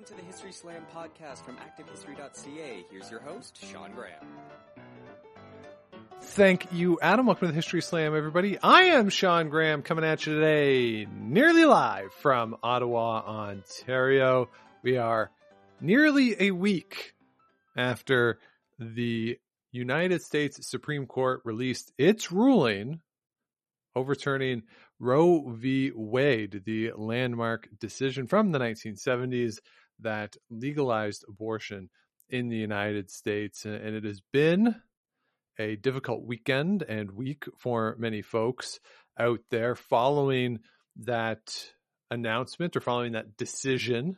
Welcome to the History Slam podcast from ActiveHistory.ca. Here's your host, Sean Graham. Thank you, Adam. Welcome to the History Slam, everybody. I am Sean Graham coming at you today, nearly live from Ottawa, Ontario. We are nearly a week after the United States Supreme Court released its ruling overturning Roe v. Wade, the landmark decision from the 1970s that legalized abortion in the United States. And it has been a difficult weekend and week for many folks out there following that announcement or following that decision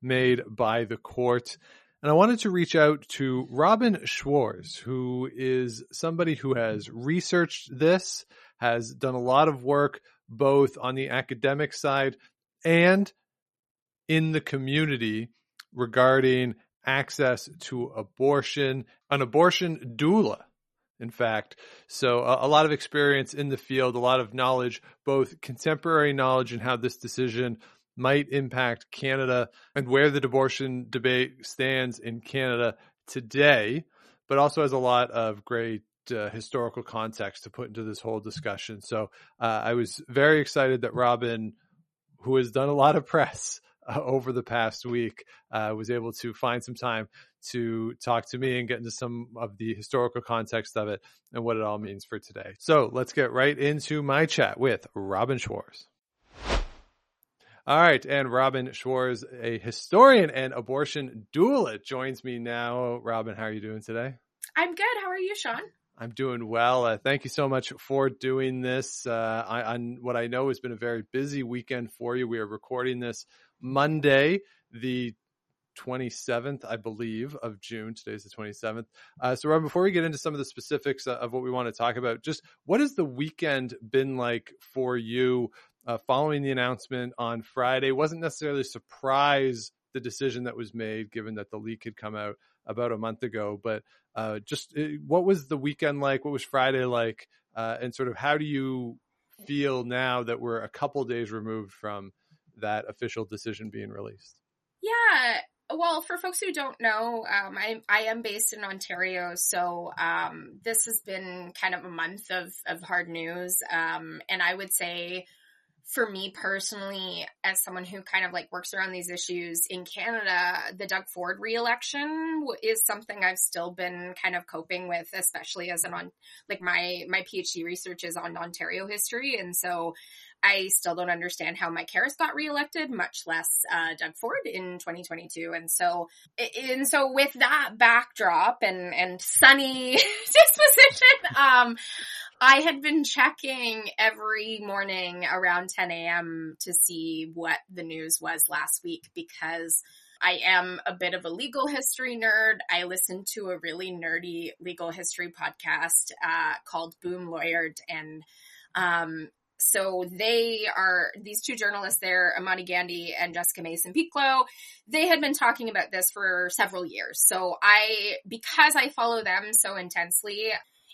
made by the court. And I wanted to reach out to Robyn Schwarz, who is somebody who has researched this, has done a lot of work both on the academic side and in the community regarding access to abortion, an abortion doula, in fact. So, a, a, lot of experience in the field, a lot of knowledge, both contemporary knowledge and how this decision might impact Canada and where the abortion debate stands in Canada today, but also has a lot of great uh, historical context to put into this whole discussion. So uh, I was very excited that Robyn, who has done a lot of press uh, over the past week, uh, was able to find some time to talk to me and get into some of the historical context of it and what it all means for today. So let's get right into my chat with Robyn Schwarz. All right, and Robyn Schwarz, a historian and abortion doula, joins me now. Robyn, how are you doing today? I'm good. How are you, Sean? I'm doing well. Uh, thank you so much for doing this. Uh, I, on what I know has been a very busy weekend for you. We are recording this Monday, the 27th, I believe, of June. Today's the 27th. Uh, so, Rob, before we get into some of the specifics uh, of what we want to talk about, just what has the weekend been like for you uh, following the announcement on Friday? Wasn't necessarily a surprise the decision that was made, given that the leak had come out about a month ago. But uh, just uh, what was the weekend like? What was Friday like? Uh, and sort of how do you feel now that we're a couple days removed from that official decision being released? Yeah, well, for folks who don't know, um, I, I am based in Ontario, so um, this has been kind of a month of, of hard news. Um, and I would say, for me personally, as someone who kind of like works around these issues in Canada, the Doug Ford reelection is something I've still been kind of coping with, especially as an on like my my PhD research is on Ontario history, and so I still don't understand how Mike Harris got reelected, much less uh, Doug Ford in 2022. And so, and so with that backdrop and and sunny disposition, um, I had been checking every morning around 10 a.m. to see what the news was last week because I am a bit of a legal history nerd. I listen to a really nerdy legal history podcast uh, called Boom Lawyered, and um, so they are these two journalists there, Imani Gandy and Jessica Mason Pieklo. They had been talking about this for several years. So I, because I follow them so intensely,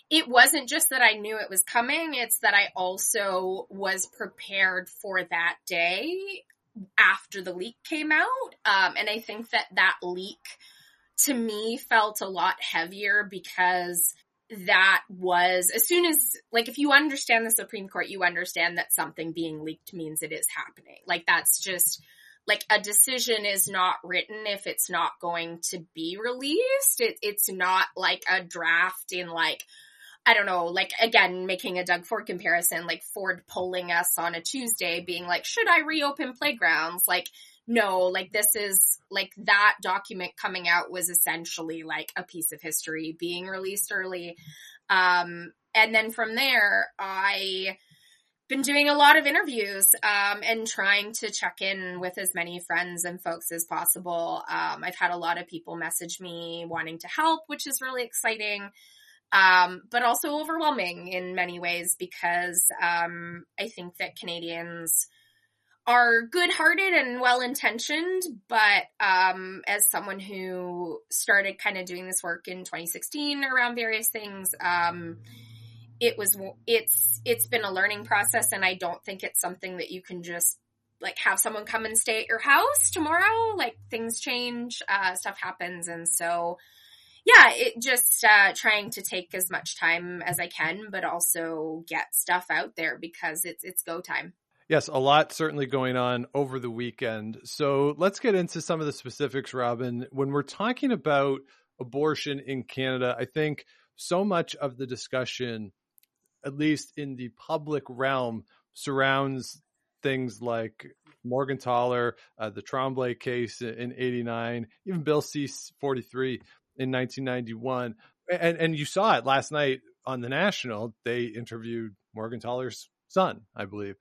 it wasn't just that I knew it was coming, it's that I also was prepared for that day after the leak came out. Um, and I think that that leak to me felt a lot heavier because that was as soon as like if you understand the Supreme Court, you understand that something being leaked means it is happening. Like that's just like a decision is not written if it's not going to be released. It, it's not like a draft in like I don't know, like again, making a Doug Ford comparison, like Ford polling us on a Tuesday being like, should I reopen playgrounds? Like, no, like this is like that document coming out was essentially like a piece of history being released early. Um, and then from there, I been doing a lot of interviews um, and trying to check in with as many friends and folks as possible. Um, I've had a lot of people message me wanting to help, which is really exciting um, but also overwhelming in many ways because um, I think that Canadians are good hearted and well intentioned, but um, as someone who started kind of doing this work in 2016 around various things, um, it was it's it's been a learning process, and I don't think it's something that you can just like have someone come and stay at your house tomorrow. Like things change, uh, stuff happens. And so, yeah, it just uh, trying to take as much time as I can, but also get stuff out there because it's it's go time. Yes, a lot certainly going on over the weekend. So let's get into some of the specifics, Robyn. When we're talking about abortion in Canada, I think so much of the discussion, at least in the public realm, surrounds things like Morgentaler, uh, the Tremblay case in 89, even Bill C 43 in 1991. And, and you saw it last night on the National. They interviewed Morgentaler's son, I believe.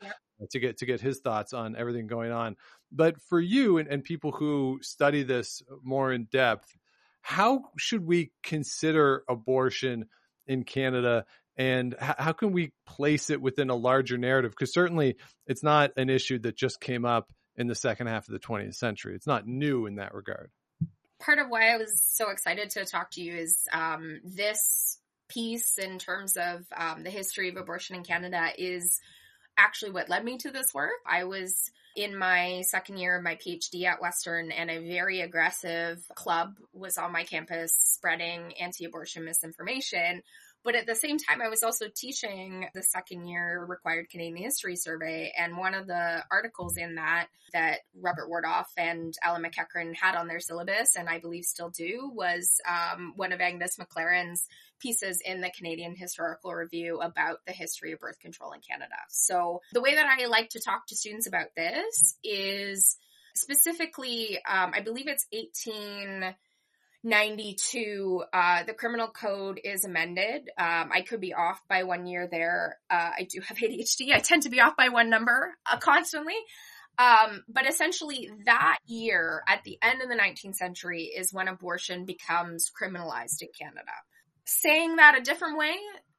To get to get his thoughts on everything going on. But for you and, and people who study this more in depth, how should we consider abortion in Canada? And how can we place it within a larger narrative? Because certainly it's not an issue that just came up in the second half of the 20th century. It's not new in that regard. Part of why i was so excited to talk to you is um, this piece in terms of um, the history of abortion in canada is actually what led me to this work. I was in my second year of my PhD at Western, and a very aggressive club was on my campus spreading anti abortion misinformation but at the same time, I was also teaching the second year required Canadian history survey. And one of the articles in that that Robert Wardhaugh and Alan MacEachern had on their syllabus, and I believe still do, was um, one of Angus McLaren's pieces in the Canadian Historical Review about the history of birth control in Canada. So the way that I like to talk to students about this is specifically, um, I believe it's 18- 92, uh, the criminal code is amended. Um, I could be off by one year there. Uh, I do have ADHD. I tend to be off by one number uh, constantly. Um, but essentially, that year at the end of the 19th century is when abortion becomes criminalized in Canada. Saying that a different way,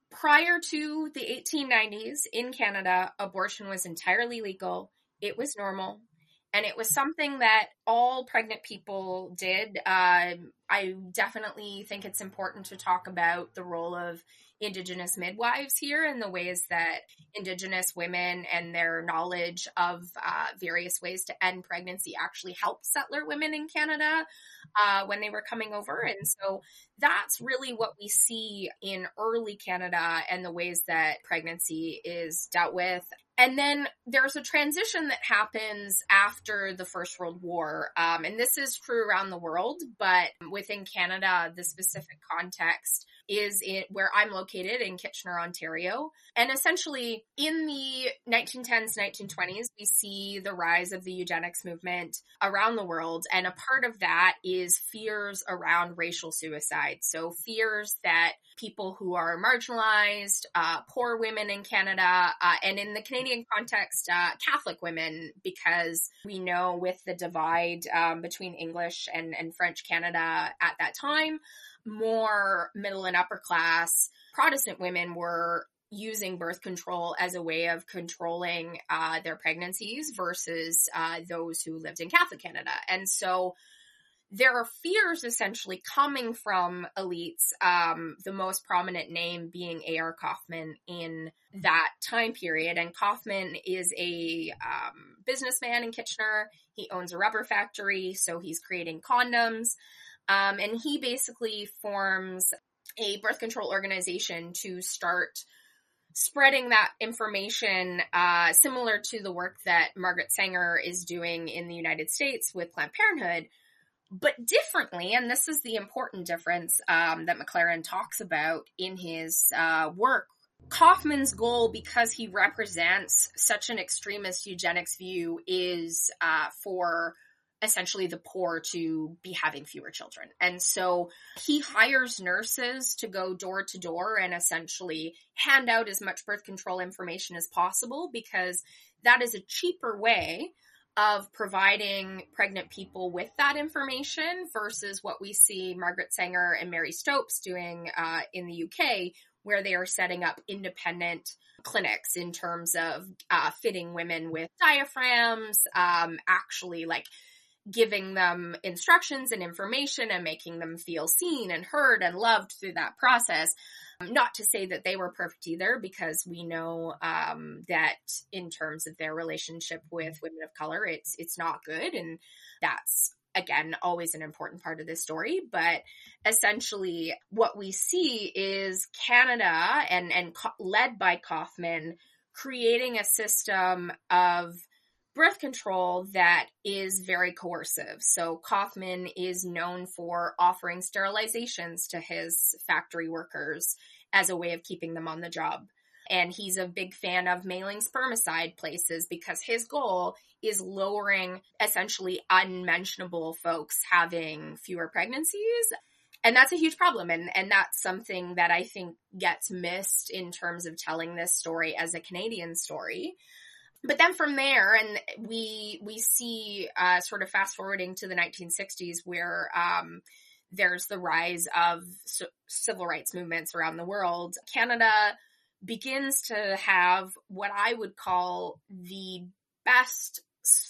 prior to the 1890s in Canada, abortion was entirely legal. It was normal and it was something that all pregnant people did. Uh, I definitely think it's important to talk about the role of Indigenous midwives here and the ways that Indigenous women and their knowledge of uh, various ways to end pregnancy actually helped settler women in Canada uh, when they were coming over. And so that's really what we see in early Canada and the ways that pregnancy is dealt with. And then there's a transition that happens after the First World War. Um, and this is true around the world, but within Canada, the specific context is in where I'm located in Kitchener, Ontario. And essentially in the 1910s, 1920s, we see the rise of the eugenics movement around the world. And a part of that is fears around racial suicide. So fears that people who are marginalized, uh, poor women in Canada, uh, and in the Canadian context, uh, Catholic women, because we know with the divide um, between English and, and French Canada at that time, more middle and upper class Protestant women were using birth control as a way of controlling uh, their pregnancies versus uh, those who lived in Catholic Canada. And so there are fears essentially coming from elites, um, the most prominent name being A.R. Kaufman in that time period. And Kaufman is a um, businessman in Kitchener. He owns a rubber factory, so he's creating condoms. Um, and he basically forms a birth control organization to start spreading that information uh, similar to the work that Margaret Sanger is doing in the United States with Planned Parenthood, but differently. And this is the important difference um, that McLaren talks about in his uh, work. Kaufman's goal, because he represents such an extremist eugenics view, is uh, for essentially the poor to be having fewer children. And so he hires nurses to go door to door and essentially hand out as much birth control information as possible because that is a cheaper way of providing pregnant people with that information versus what we see Margaret Sanger and Marie Stopes doing uh, in the UK, where they are setting up independent clinics in terms of uh, fitting women with diaphragms, um, actually like giving them instructions and information and making them feel seen and heard and loved through that process. Not to say that they were perfect either, because we know um, that in terms of their relationship with women of color, it's it's not good, and that's again always an important part of this story. But essentially, what we see is Canada and and led by Kaufman creating a system of birth control that is very coercive. So Kaufman is known for offering sterilizations to his factory workers as a way of keeping them on the job. And he's a big fan of mailing spermicide places because his goal is lowering essentially unmentionable folks having fewer pregnancies. And that's a huge problem. And, and that's something that I think gets missed in terms of telling this story as a Canadian story but then from there, and we we see uh, sort of fast forwarding to the 1960s, where um, there's the rise of c- civil rights movements around the world. Canada begins to have what I would call the best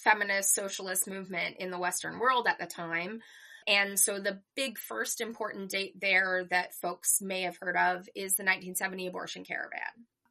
feminist socialist movement in the Western world at the time. And so the big first important date there that folks may have heard of is the 1970 abortion caravan.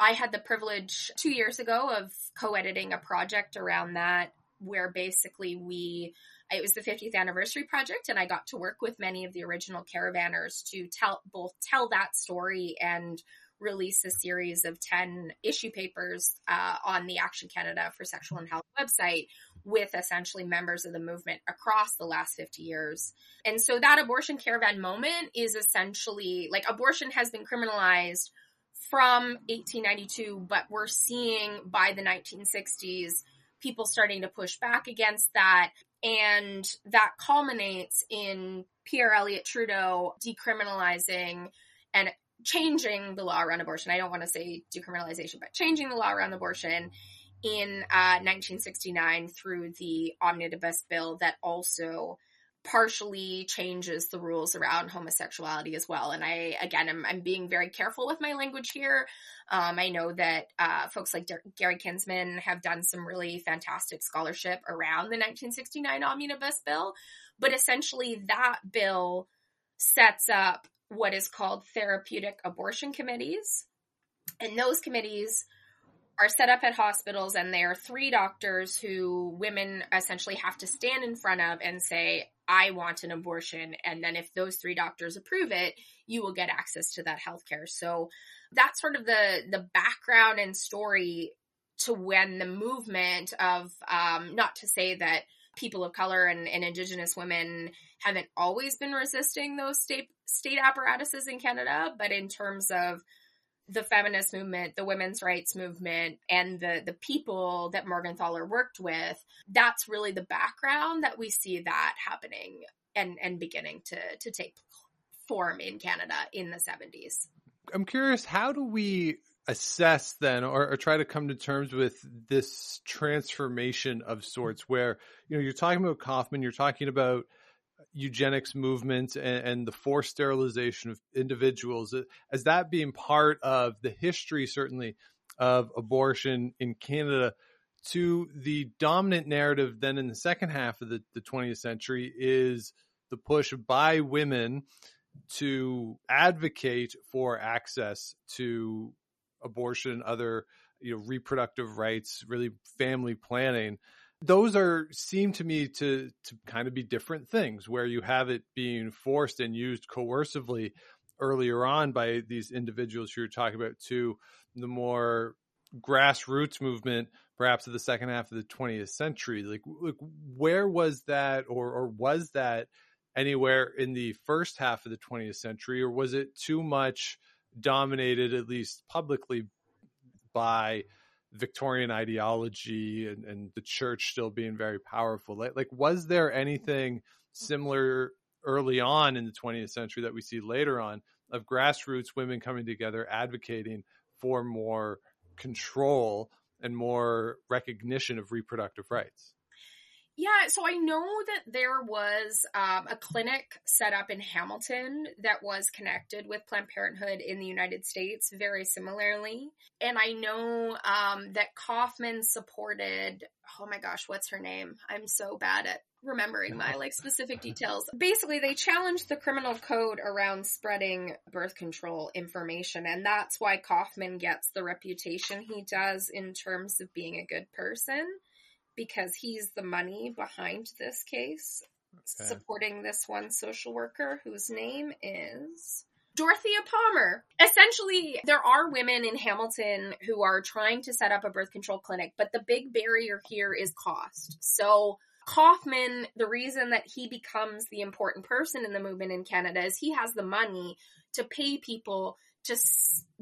I had the privilege two years ago of co editing a project around that where basically we it was the 50th anniversary project and i got to work with many of the original caravanners to tell both tell that story and release a series of 10 issue papers uh, on the action canada for sexual and health website with essentially members of the movement across the last 50 years. And so that abortion caravan moment is essentially like abortion has been criminalized from 1892, but we're seeing by the 1960s people starting to push back against that. And that culminates in Pierre Elliott Trudeau decriminalizing and changing the law around abortion. I don't want to say decriminalization, but changing the law around abortion in uh, 1969 through the omnibus bill that also partially changes the rules around homosexuality as well. And I, again, I'm, I'm being very careful with my language here. Um, I know that uh, folks like Gary Kinsman have done some really fantastic scholarship around the 1969 Omnibus Bill, but essentially that bill sets up what is called therapeutic abortion committees. And those committees are set up at hospitals and there are three doctors who women essentially have to stand in front of and say i want an abortion and then if those three doctors approve it you will get access to that health care so that's sort of the the background and story to when the movement of um, not to say that people of color and, and indigenous women haven't always been resisting those state state apparatuses in canada but in terms of the feminist movement, the women's rights movement, and the the people that Morgentaler worked with, that's really the background that we see that happening and and beginning to to take form in Canada in the 70s. I'm curious, how do we assess then or, or, try to come to terms with this transformation of sorts where you know you're talking about Kaufman, you're talking about eugenics movement and, and, the forced sterilization of individuals uh, as that being part of the history certainly of abortion in Canada to the dominant narrative then in the second half of the, the 20th century is the push by women to advocate for access to abortion other you know reproductive rights really family planning those are seem to me to to kind of be different things where you have it being forced and used coercively earlier on by these individuals you're talking about to the more grassroots movement perhaps of the second half of the 20th century. Like, like where was that or or was that anywhere in the first half of the 20th century or was it too much dominated at least publicly by Victorian ideology and, and the church still being very powerful. Like, like, was there anything similar early on in the 20th century that we see later on of grassroots women coming together advocating for more control and more recognition of reproductive rights? Yeah, so I know that there was um, a clinic set up in Hamilton that was connected with Planned Parenthood in the United States, very similarly. And I know um, that Kaufman supported, oh my gosh, what's her name? I'm so bad at remembering my like specific details. Basically, they challenged the criminal code around spreading birth control information, and that's why Kaufman gets the reputation he does in terms of being a good person because he's the money behind this case, okay. supporting this one social worker whose name is Dorothea Palmer. Essentially, there are women in Hamilton who are trying to set up a birth control clinic, but the big barrier here is cost. So, Kaufman, the reason that he becomes the important person in the movement in Canada is he has the money to pay people to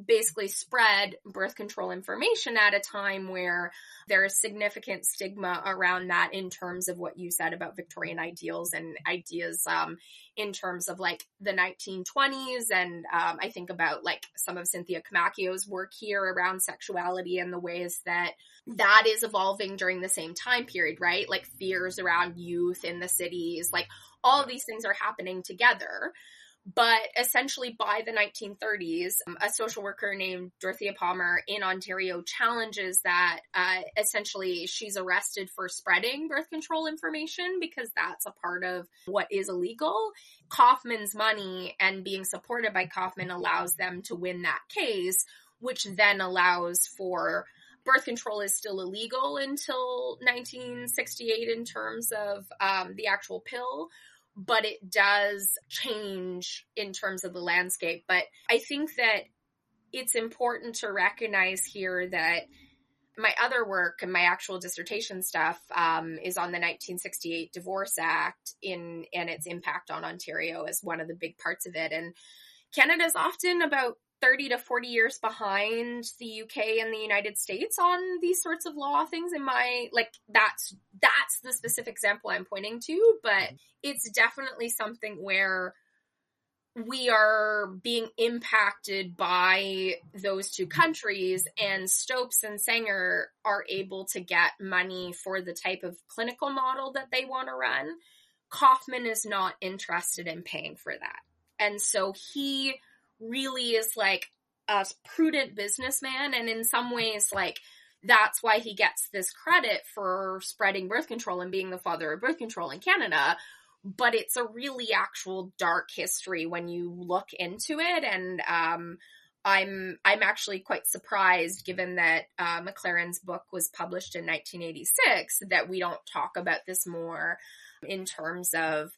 basically spread birth control information at a time where there is significant stigma around that in terms of what you said about Victorian ideals and ideas um, in terms of like the 1920s. And um, I think about like some of Cynthia Comacchio's work here around sexuality and the ways that that is evolving during the same time period, right? Like fears around youth in the cities, like all these things are happening together. But essentially, by the 1930s, um, a social worker named Dorothea Palmer in Ontario challenges that uh, essentially she's arrested for spreading birth control information because that's a part of what is illegal. Kaufman's money and being supported by Kaufman allows them to win that case, which then allows for birth control is still illegal until 1968 in terms of um, the actual pill but it does change in terms of the landscape. But I think that it's important to recognize here that my other work and my actual dissertation stuff um, is on the 1968 Divorce Act in and its impact on Ontario as one of the big parts of it. And Canada is often about 30 to 40 years behind the UK and the United States on these sorts of law things in my like that's that's the specific example I'm pointing to but it's definitely something where we are being impacted by those two countries and Stopes and Sanger are able to get money for the type of clinical model that they want to run. Kaufman is not interested in paying for that. And so he really is like a prudent businessman and in some ways like that's why he gets this credit for spreading birth control and being the father of birth control in Canada. But it's a really actual dark history when you look into it and um, I'm I'm actually quite surprised given that uh, McLaren's book was published in 1986 that we don't talk about this more in terms of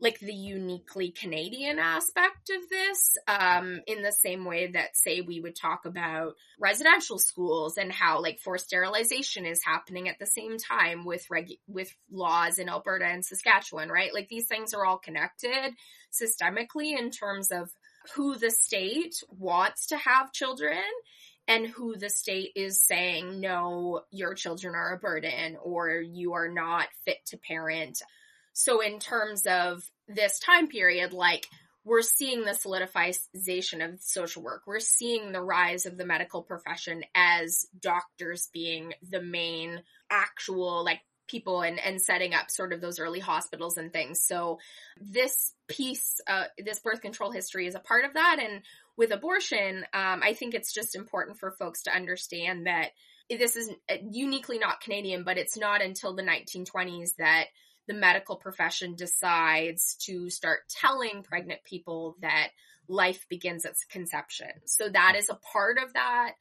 like the uniquely Canadian aspect of this, um, in the same way that, say, we would talk about residential schools and how like forced sterilization is happening at the same time with reg- with laws in Alberta and Saskatchewan, right? Like these things are all connected systemically in terms of who the state wants to have children and who the state is saying, no, your children are a burden or you are not fit to parent so in terms of this time period, like we're seeing the solidification of social work. We're seeing the rise of the medical profession as doctors being the main actual like people and, and setting up sort of those early hospitals and things. So this piece, uh, this birth control history is a part of that. And with abortion, um, I think it's just important for folks to understand that this is uniquely not Canadian, but it's not until the 1920s that the medical profession decides to start telling pregnant people that life begins at conception. So that is a part of that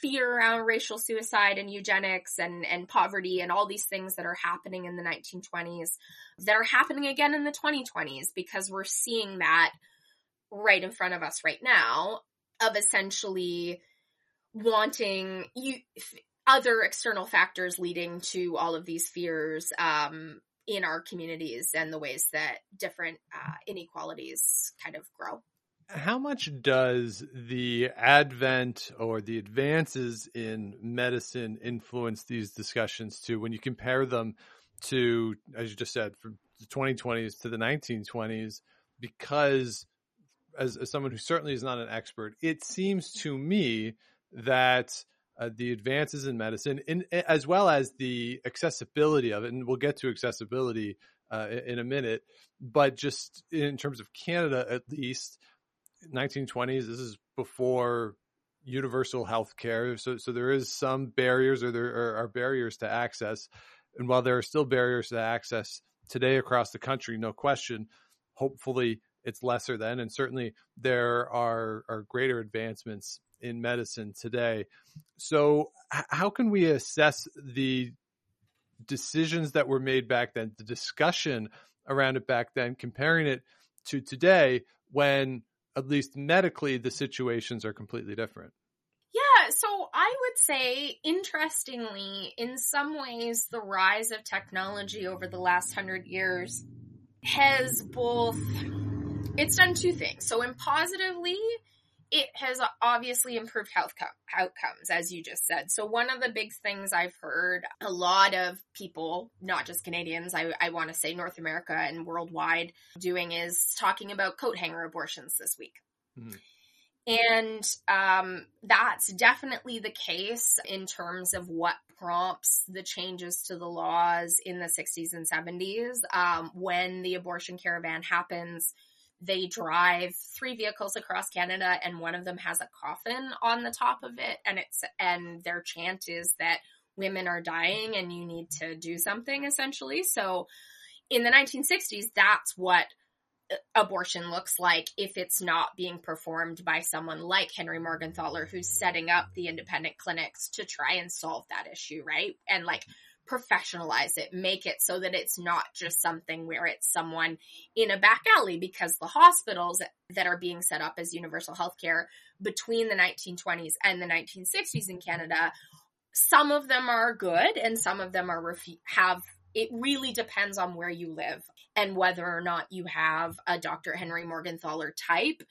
fear around racial suicide and eugenics and, and poverty and all these things that are happening in the 1920s that are happening again in the 2020s because we're seeing that right in front of us right now of essentially wanting you other external factors leading to all of these fears um, in our communities and the ways that different uh, inequalities kind of grow. How much does the advent or the advances in medicine influence these discussions too when you compare them to, as you just said, from the 2020s to the 1920s? Because as, as someone who certainly is not an expert, it seems to me that uh, the advances in medicine, in, as well as the accessibility of it. And we'll get to accessibility uh, in a minute. But just in terms of Canada, at least, 1920s, this is before universal health care. So, so there is some barriers or there are, barriers to access. And while there are still barriers to access today across the country, no question, hopefully it's lesser then. And certainly there are, are greater advancements in medicine today. So how can we assess the decisions that were made back then, the discussion around it back then, comparing it to today when at least medically the situations are completely different? Yeah, so I would say, interestingly, in some ways, the rise of technology over the last hundred years has both, it's done two things. So, in positively, it has obviously improved health co- outcomes, as you just said. So, one of the big things I've heard a lot of people, not just Canadians, I, I want to say North America and worldwide, doing is talking about coat hanger abortions this week. Mm-hmm. And um, that's definitely the case in terms of what prompts the changes to the laws in the 60s and 70s. Um, when the abortion caravan happens, they drive three vehicles across Canada and one of them has a coffin on the top of it and it's and their chant is that women are dying and you need to do something essentially. So in the 1960s that's what uh, abortion looks like if it's not being performed by someone like Henry Morgentaler who's setting up the independent clinics to try and solve that issue, right? And like professionalize it, make it so that it's not just something where it's someone in a back alley because the hospitals that are being set up as universal healthcare between the 1920s and the 1960s in Canada, some of them are good and some of them are have it really depends on where you live and whether or not you have a Dr. Henry Morgentaler type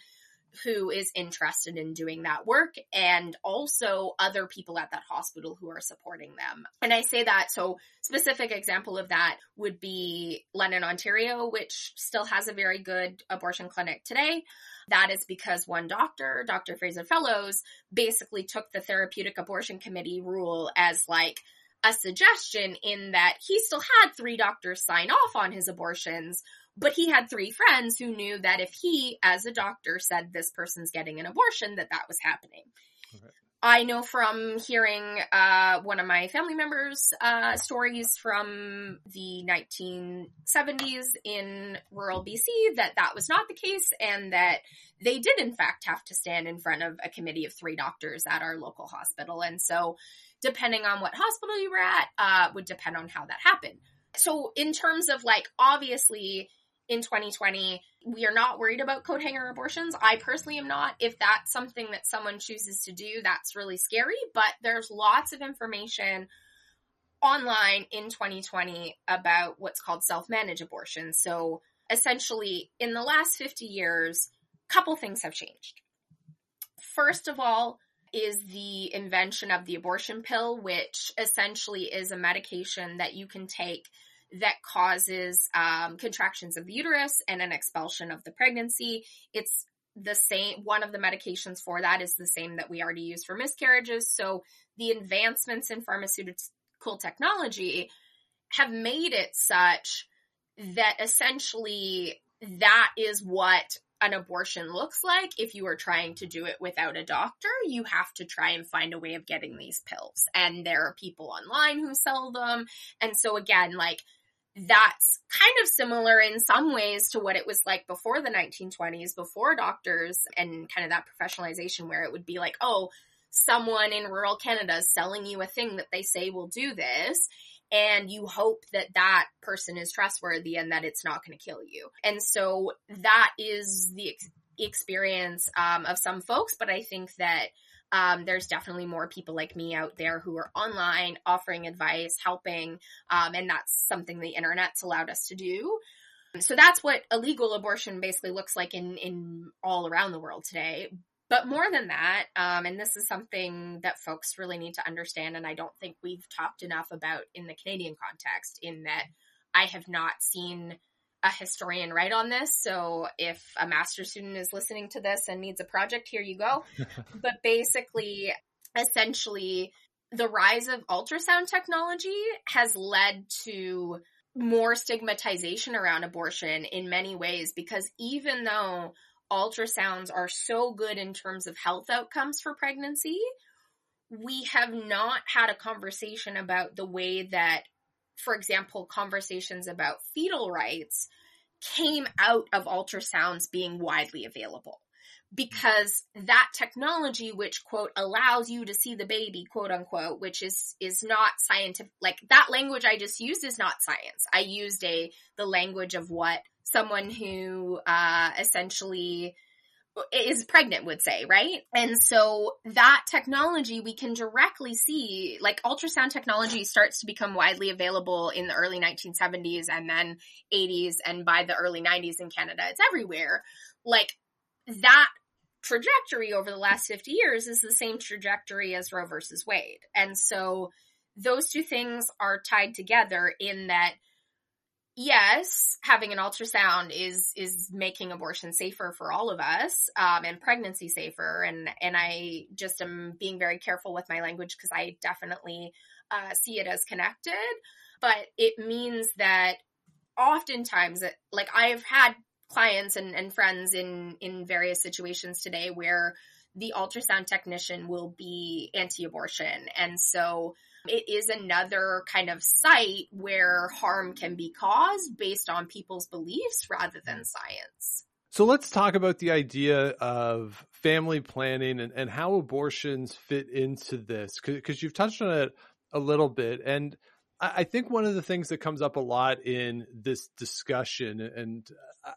who is interested in doing that work and also other people at that hospital who are supporting them. And I say that so specific example of that would be London, Ontario, which still has a very good abortion clinic today. That is because one doctor, Dr. Fraser Fellows, basically took the therapeutic abortion committee rule as like a suggestion in that he still had three doctors sign off on his abortions, but he had three friends who knew that if he, as a doctor, said this person's getting an abortion, that that was happening. Okay. I know from hearing uh, one of my family members' uh, stories from the 1970s in rural BC that that was not the case, and that they did in fact have to stand in front of a committee of three doctors at our local hospital. And so, depending on what hospital you were at, uh, would depend on how that happened. So, in terms of like, obviously, in 2020, we are not worried about coat hanger abortions. I personally am not. If that's something that someone chooses to do, that's really scary, but there's lots of information online in 2020 about what's called self-managed abortion. So essentially in the last 50 years, a couple things have changed. First of all, is the invention of the abortion pill, which essentially is a medication that you can take that causes um, contractions of the uterus and an expulsion of the pregnancy. It's the same, one of the medications for that is the same that we already use for miscarriages. So the advancements in pharmaceutical technology have made it such that essentially that is what an abortion looks like if you are trying to do it without a doctor you have to try and find a way of getting these pills and there are people online who sell them and so again like that's kind of similar in some ways to what it was like before the 1920s, before doctors and kind of that professionalization where it would be like, oh, someone in rural Canada is selling you a thing that they say will do this. And you hope that that person is trustworthy and that it's not going to kill you. And so that is the ex- experience um, of some folks. But I think that um, there's definitely more people like me out there who are online offering advice, helping, um, and that's something the internet's allowed us to do. So that's what illegal abortion basically looks like in in all around the world today. But more than that, um, and this is something that folks really need to understand, and I don't think we've talked enough about in the Canadian context, in that I have not seen a historian write on this. So if a master student is listening to this and needs a project, here you go. but basically, essentially the rise of ultrasound technology has led to more stigmatization around abortion in many ways because even though ultrasounds are so good in terms of health outcomes for pregnancy, we have not had a conversation about the way that, for example, conversations about fetal rights came out of ultrasounds being widely available because that technology which quote allows you to see the baby quote unquote which is is not scientific like that language i just used is not science. I used a the language of what someone who uh essentially is pregnant would say, right? And so that technology we can directly see, like ultrasound technology starts to become widely available in the early 1970s and then 80s and by the early 90s in Canada, it's everywhere. Like that trajectory over the last 50 years is the same trajectory as Roe versus Wade. And so those two things are tied together in that yes, having an ultrasound is is making abortion safer for all of us, um, and pregnancy safer. And and I just am being very careful with my language because I definitely uh, see it as connected. But it means that oftentimes, like I have had clients and, and friends in in various situations today where the ultrasound technician will be anti-abortion and so it is another kind of site where harm can be caused based on people's beliefs rather than hmm. science. So let's talk about the idea of family planning and, and how abortions fit into this because you've touched on it a little bit. And I think one of the things that comes up a lot in this discussion, and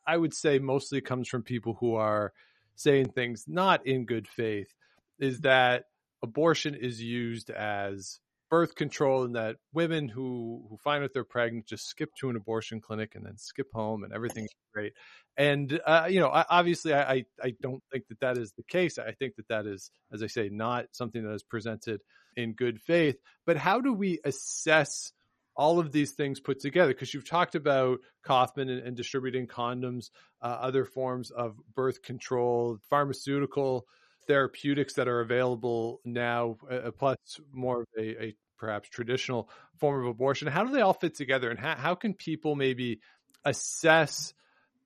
I would say mostly comes from people who are saying things not in good faith, is that abortion is used as birth control and that women who who find out they're pregnant just skip to an abortion clinic and then skip home and everything's great. And uh, you know obviously I, I don't think that that is the case. I think that that is as i say not something that is presented in good faith. But how do we assess all of these things put together? Because you've talked about Kaufman and, and distributing condoms, uh, other forms of birth control, pharmaceutical therapeutics that are available now, uh, uh, plus more of a, a, perhaps traditional form of abortion. How do they all fit together, and how, how can people maybe assess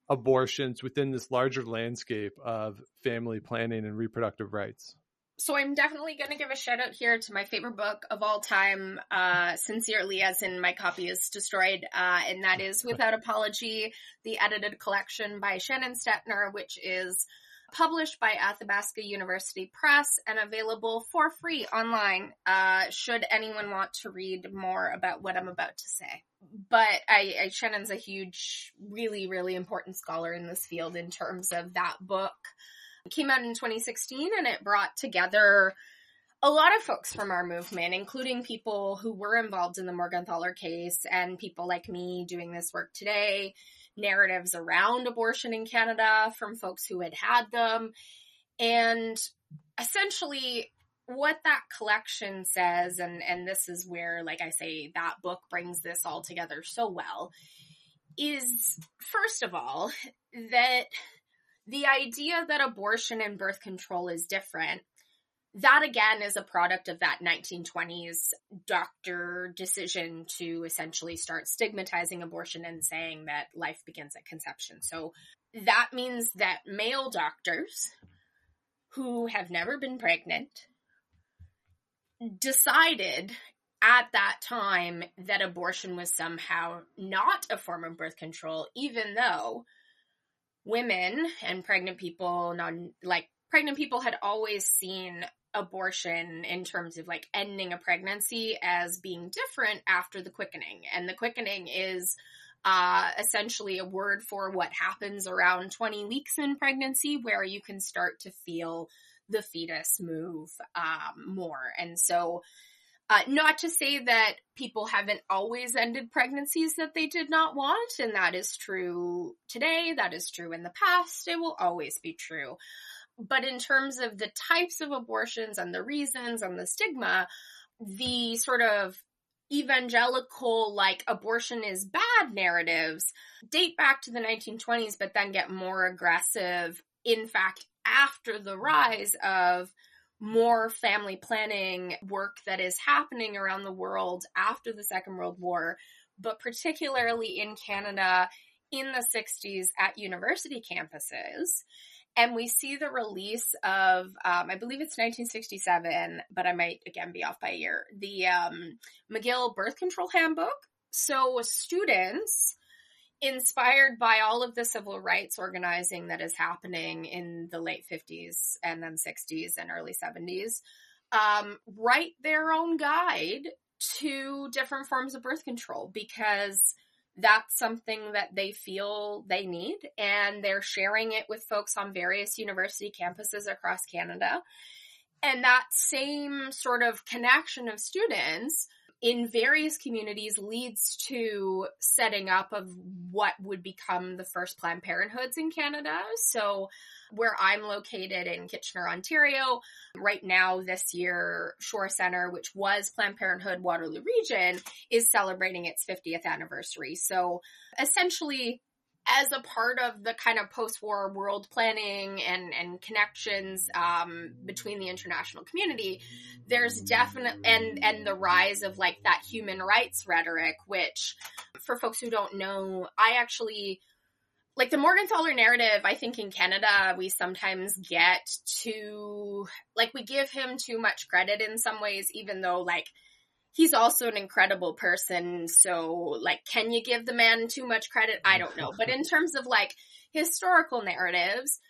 abortions within this larger landscape of family planning and reproductive rights? so I'm definitely going to give a shout out here to my favorite book of all time, uh, sincerely, as in my copy is destroyed, uh, and that is Without Apology, the edited collection by Shannon Stettner, which is published by Athabasca University Press and available for free online, uh, should anyone want to read more about what I'm about to say. But I, I, Shannon's a huge, really, really important scholar in this field in terms of that book. It came out in 2016 and it brought together a lot of folks from our movement, including people who were involved in the Morgentaler case and people like me doing this work today, narratives around abortion in Canada from folks who had had them. And essentially, what that collection says, and, and this is where, like I say, that book brings this all together so well, is first of all, that the idea that abortion and birth control is different that again is a product of that 1920s doctor decision to essentially start stigmatizing abortion and saying that life begins at conception. So that means that male doctors who have never been pregnant decided at that time that abortion was somehow not a form of birth control, even though women and pregnant people, non like pregnant people had always seen abortion in terms of like ending a pregnancy as being different after the quickening. And the quickening is uh, essentially a word for what happens around 20 weeks in pregnancy, where you can start to feel the fetus move um, more. And so uh, not to say that people haven't always ended pregnancies that they did not want, and that is true today, that is true in the past, it will always be true. But in terms of the types of abortions and the reasons and the stigma, the sort of evangelical, like abortion is bad narratives date back to the 1920s, but then get more aggressive, in fact, after the rise of more family planning work that is happening around the world after the Second World War, but particularly in Canada in the 60s at university campuses. And we see the release of, um, I believe it's 1967, but I might again be off by a year, the um, McGill Birth Control Handbook. So students inspired by all of the civil rights organizing that is happening in the late 50s and then 60s and early 70s um, write their own guide to different forms of birth control because that's something that they feel they need and they're sharing it with folks on various university campuses across Canada. And that same sort of connection of students in various communities leads to setting up of what would become the first Planned Parenthoods in Canada. So, where I'm located in Kitchener, Ontario, right now this year, Shore Center, which was Planned Parenthood Waterloo Region, is celebrating its 50th anniversary. So, essentially, as a part of the kind of post-war world planning and and connections um, between the international community, there's definitely and and the rise of like that human rights rhetoric, which for folks who don't know, I actually like the Morgentaler narrative. I think in Canada we sometimes get too like we give him too much credit in some ways, even though like he's also an incredible person. So, like, can you give the man too much credit? I don't know. But in terms of like historical narratives,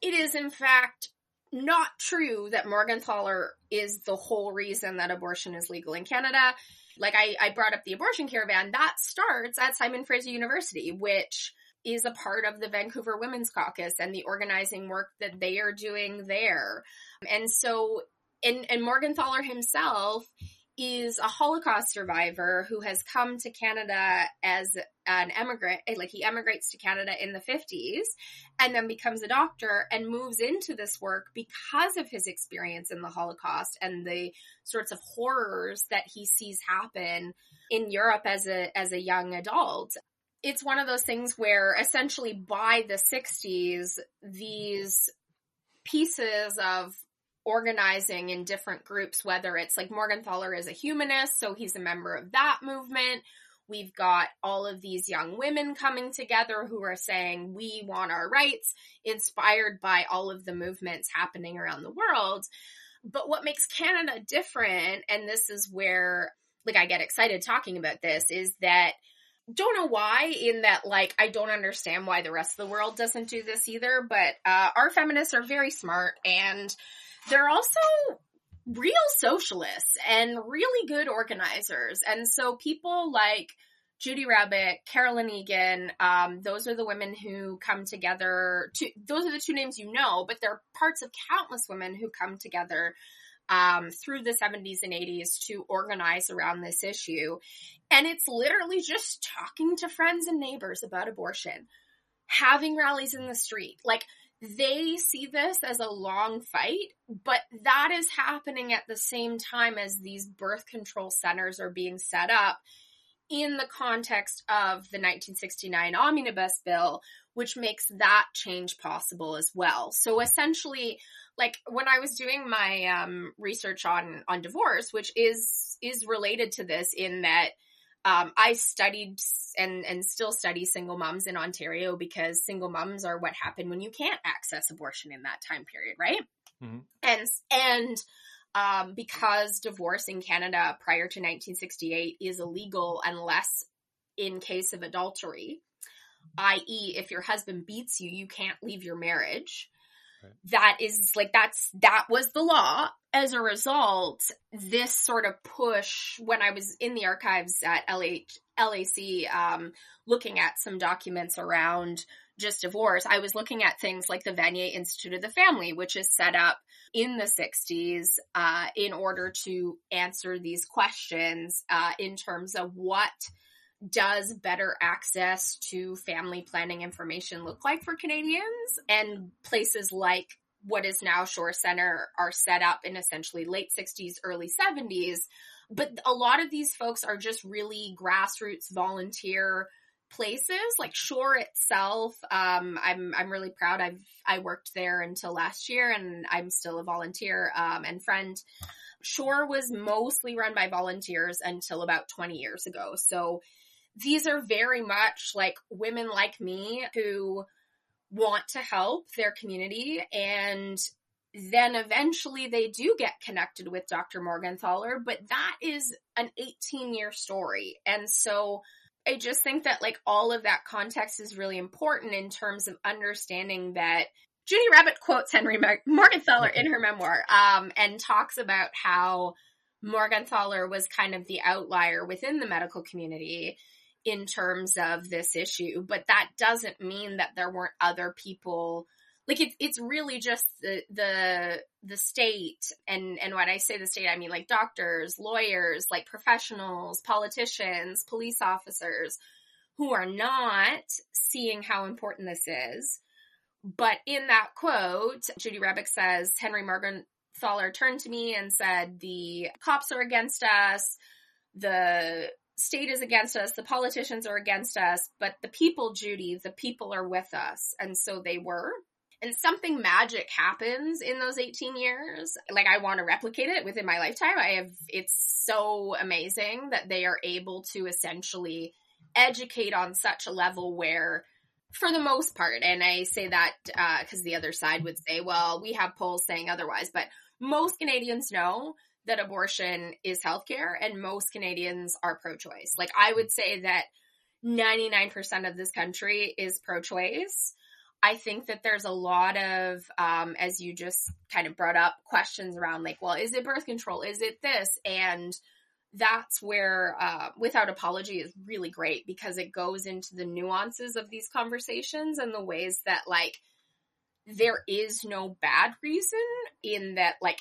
it is in fact not true that Morgentaler is the whole reason that abortion is legal in Canada. Like I, I brought up the abortion caravan, that starts at Simon Fraser University, which is a part of the Vancouver Women's Caucus and the organizing work that they are doing there. And so, and, and Morgentaler himself is a Holocaust survivor who has come to Canada as an immigrant. Eh, like he emigrates to Canada in the 50s and then becomes a doctor and moves into this work because of his experience in the Holocaust and the sorts of horrors that he sees happen in Europe as a, as a young adult. It's one of those things where essentially by the 60s, these pieces of organizing in different groups, whether it's like Morgentaler is a humanist, so he's a member of that movement. We've got all of these young women coming together who are saying, we want our rights, inspired by all of the movements happening around the world. But what makes Canada different, and this is where, like, I get excited talking about this, is that don't know why in that like i don't understand why the rest of the world doesn't do this either but uh, our feminists are very smart and they're also real socialists and really good organizers. And so people like Judy Rebick, Carolyn Egan, um, those are the women who come together. To, those are the two names you know, but there are parts of countless women who come together um, through the 70s and 80s to organize around this issue. And it's literally just talking to friends and neighbors about abortion, having rallies in the street. Like, they see this as a long fight, but that is happening at the same time as these birth control centers are being set up in the context of the 1969 omnibus bill, which makes that change possible as well. So essentially, like when I was doing my um, research on on divorce, which is is related to this in that um, I studied and and still study single moms in Ontario because single moms are what happened when you can't access abortion in that time period, right? Mm-hmm. And and um, because divorce in Canada prior to 1968 is illegal unless in case of adultery, i.e., if your husband beats you, you can't leave your marriage. That is like that's that was the law. As a result, this sort of push when I was in the archives at LH, LAC, um, looking at some documents around just divorce, I was looking at things like the Vanier Institute of the Family, which is set up in the 60s uh, in order to answer these questions uh, in terms of what does better access to family planning information look like for Canadians? And places like what is now Shore Center are set up in essentially late 60s, early 70s. But a lot of these folks are just really grassroots volunteer places like Shore itself. Um, I'm I'm really proud. I've I worked there until last year, and I'm still a volunteer um, and friend. Shore was mostly run by volunteers until about 20 years ago. So these are very much like women like me who want to help their community and then eventually they do get connected with Dr. Morgentaler, but that is an 18 year story. And so I just think that like all of that context is really important in terms of understanding that Judy Rebick quotes Henry Morgentaler in her memoir um, and talks about how Morgentaler was kind of the outlier within the medical community in terms of this issue, but that doesn't mean that there weren't other people. Like it's it's really just the the the state and and when I say the state I mean like doctors, lawyers, like professionals, politicians, police officers who are not seeing how important this is. But in that quote, Judy Rebick says Henry Morgentaler turned to me and said the cops are against us, the state is against us, the politicians are against us, but the people, Judy, the people are with us. And so they were. And something magic happens in those 18 years. Like I want to replicate it within my lifetime. I have, it's so amazing that they are able to essentially educate on such a level where for the most part, and I say that because uh, the other side would say, well, we have polls saying otherwise, but most Canadians know that abortion is healthcare and most Canadians are pro choice. Like I would say that 99% of this country is pro choice. I think that there's a lot of, um, as you just kind of brought up, questions around like, well, is it birth control? Is it this? And that's where uh, Without Apology is really great because it goes into the nuances of these conversations and the ways that, like, there is no bad reason in that, like,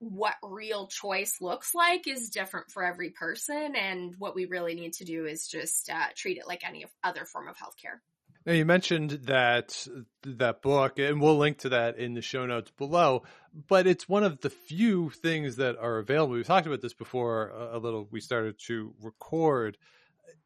what real choice looks like is different for every person. And what we really need to do is just uh, treat it like any other form of healthcare. Now you mentioned that that book, and we'll link to that in the show notes below. But it's one of the few things that are available. We talked about this before a little. We started to record.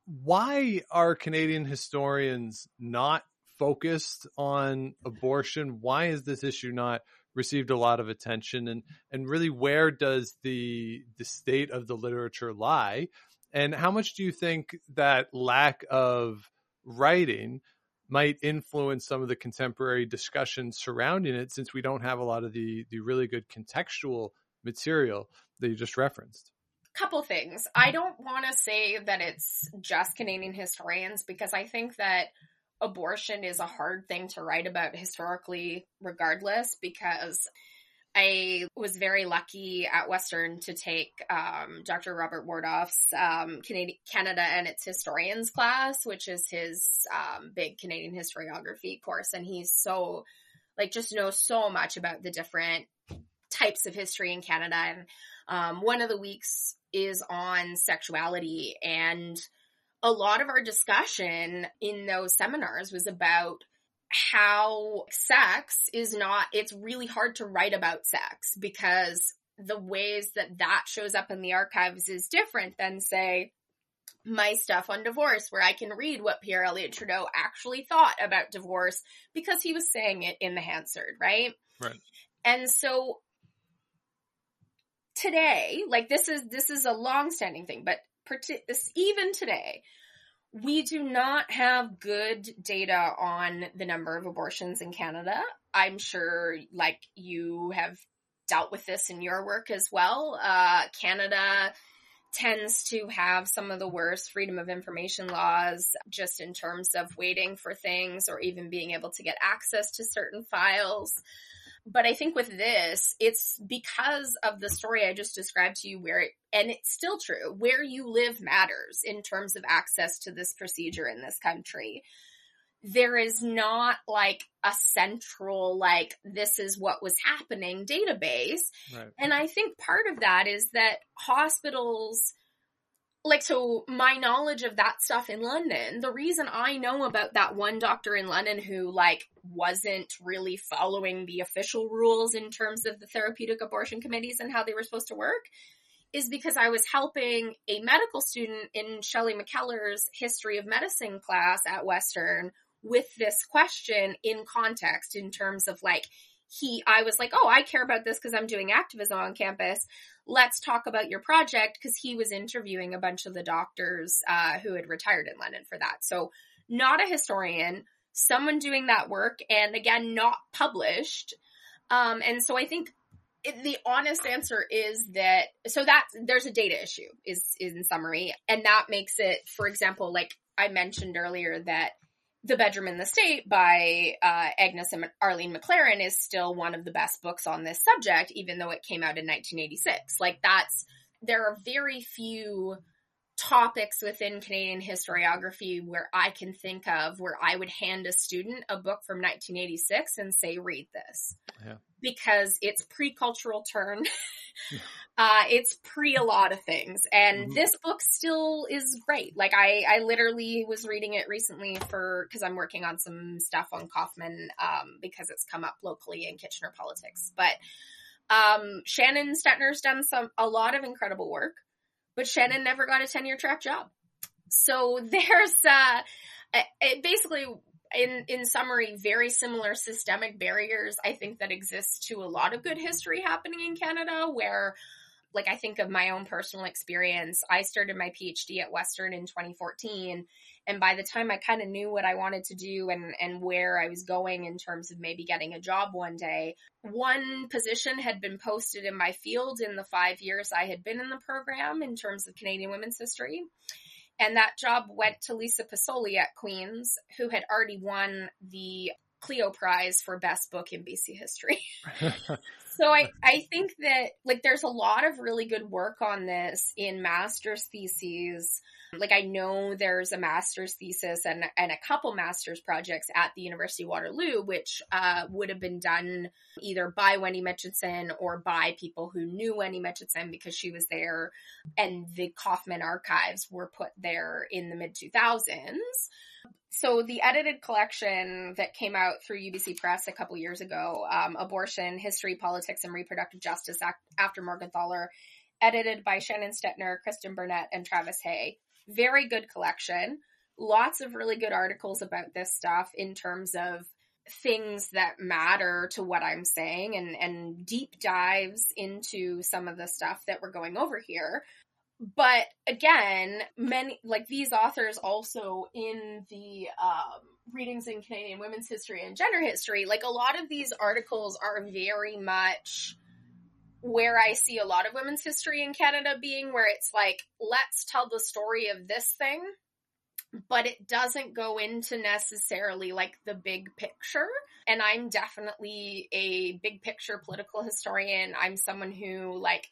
Why are Canadian historians not focused on abortion? Why is this issue not received a lot of attention and and really where does the the state of the literature lie? And how much do you think that lack of writing might influence some of the contemporary discussions surrounding it since we don't have a lot of the the really good contextual material that you just referenced? Couple things. I don't want to say that it's just canadian historians because i think that abortion is a hard thing to write about historically, regardless, because I was very lucky at Western to take um, Dr. Robert Wardhaugh's um, Canada and its historians class, which is his um, big Canadian historiography course. And he's so, like, just knows so much about the different types of history in Canada. And um, one of the weeks is on sexuality and a lot of our discussion in those seminars was about how sex is not, it's really hard to write about sex because the ways that that shows up in the archives is different than, say, my stuff on divorce, where I can read what Pierre Elliott Trudeau actually thought about divorce because he was saying it in the Hansard, right? Right. And so today, like this is this is a long-standing thing, but even today, we do not have good data on the number of abortions in Canada. I'm sure, like, you have dealt with this in your work as well. Uh, Canada tends to have some of the worst freedom of information laws just in terms of waiting for things or even being able to get access to certain files. But I think with this, it's because of the story I just described to you where it, and it's still true, where you live matters in terms of access to this procedure in this country. There is not like a central, like, this is what was happening database. Right. And I think part of that is that hospitals, like so my knowledge of that stuff in London, the reason I know about that one doctor in London who like wasn't really following the official rules in terms of the therapeutic abortion committees and how they were supposed to work is because I was helping a medical student in Shelley McKellar's history of medicine class at Western with this question in context in terms of like, he, I was like, oh, I care about this because I'm doing activism on campus. Let's talk about your project because he was interviewing a bunch of the doctors uh, who had retired in London for that. So, not a historian, someone doing that work, and again, not published. Um, and so I think it, the honest answer is that so that there's a data issue is is in summary, and that makes it, for example, like I mentioned earlier, that the Bedroom in the State by uh, Angus and Arlene McLaren is still one of the best books on this subject, even though it came out in 1986. Like that's there are very few topics within Canadian historiography where I can think of where I would hand a student a book from 1986 and say, read this. Yeah. Because it's pre cultural turn. uh, it's pre a lot of things. And mm-hmm. this book still is great. Like I, I literally was reading it recently for, cause I'm working on some stuff on Kaufman, um, because it's come up locally in Kitchener politics. But, um, Shannon Stettner's done some, a lot of incredible work but Shannon never got a tenure track job. So there's uh, it basically in in summary very similar systemic barriers I think that exist to a lot of good history happening in Canada where like I think of my own personal experience. I started my PhD at Western in 2014 and by the time I kind of knew what I wanted to do and and where I was going in terms of maybe getting a job one day, one position had been posted in my field in the 5 years I had been in the program in terms of Canadian women's history. And that job went to Lisa Pasolli at Queen's, who had already won the Clio Prize for Best Book in BC History. so I, I think that like there's a lot of really good work on this in master's theses like I know there's a master's thesis and and a couple master's projects at the University of Waterloo, which uh, would have been done either by Wendy Mitchinson or by people who knew Wendy Mitchinson because she was there, and the Kaufman archives were put there in the mid 2000s. So the edited collection that came out through UBC Press a couple years ago, um, Abortion, History, Politics, and Reproductive Justice after Morgentaler, edited by Shannon Stettner, Kristen Burnett, and Travis Hay. Very good collection. Lots of really good articles about this stuff in terms of things that matter to what I'm saying and, and deep dives into some of the stuff that we're going over here. But again, many like these authors also in the um, readings in Canadian women's history and gender history, like a lot of these articles are very much where I see a lot of women's history in Canada being where it's like, let's tell the story of this thing, but it doesn't go into necessarily like the big picture. And I'm definitely a big picture political historian. I'm someone who like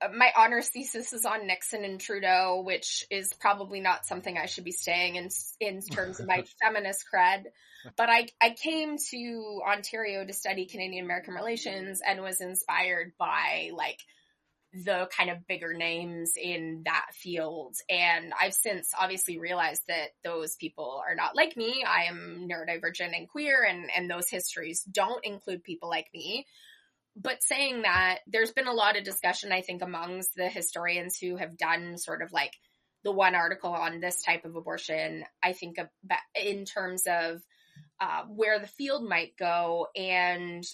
Uh, my honors thesis is on Nixon and Trudeau, which is probably not something I should be saying in in terms of my feminist cred. But I I came to Ontario to study Canadian American relations and was inspired by like the kind of bigger names in that field. And I've since obviously realized that those people are not like me. I am neurodivergent and queer and and those histories don't include people like me but saying that, there's been a lot of discussion, I think, amongst the historians who have done sort of like the one article on this type of abortion. I think in terms of uh, where the field might go and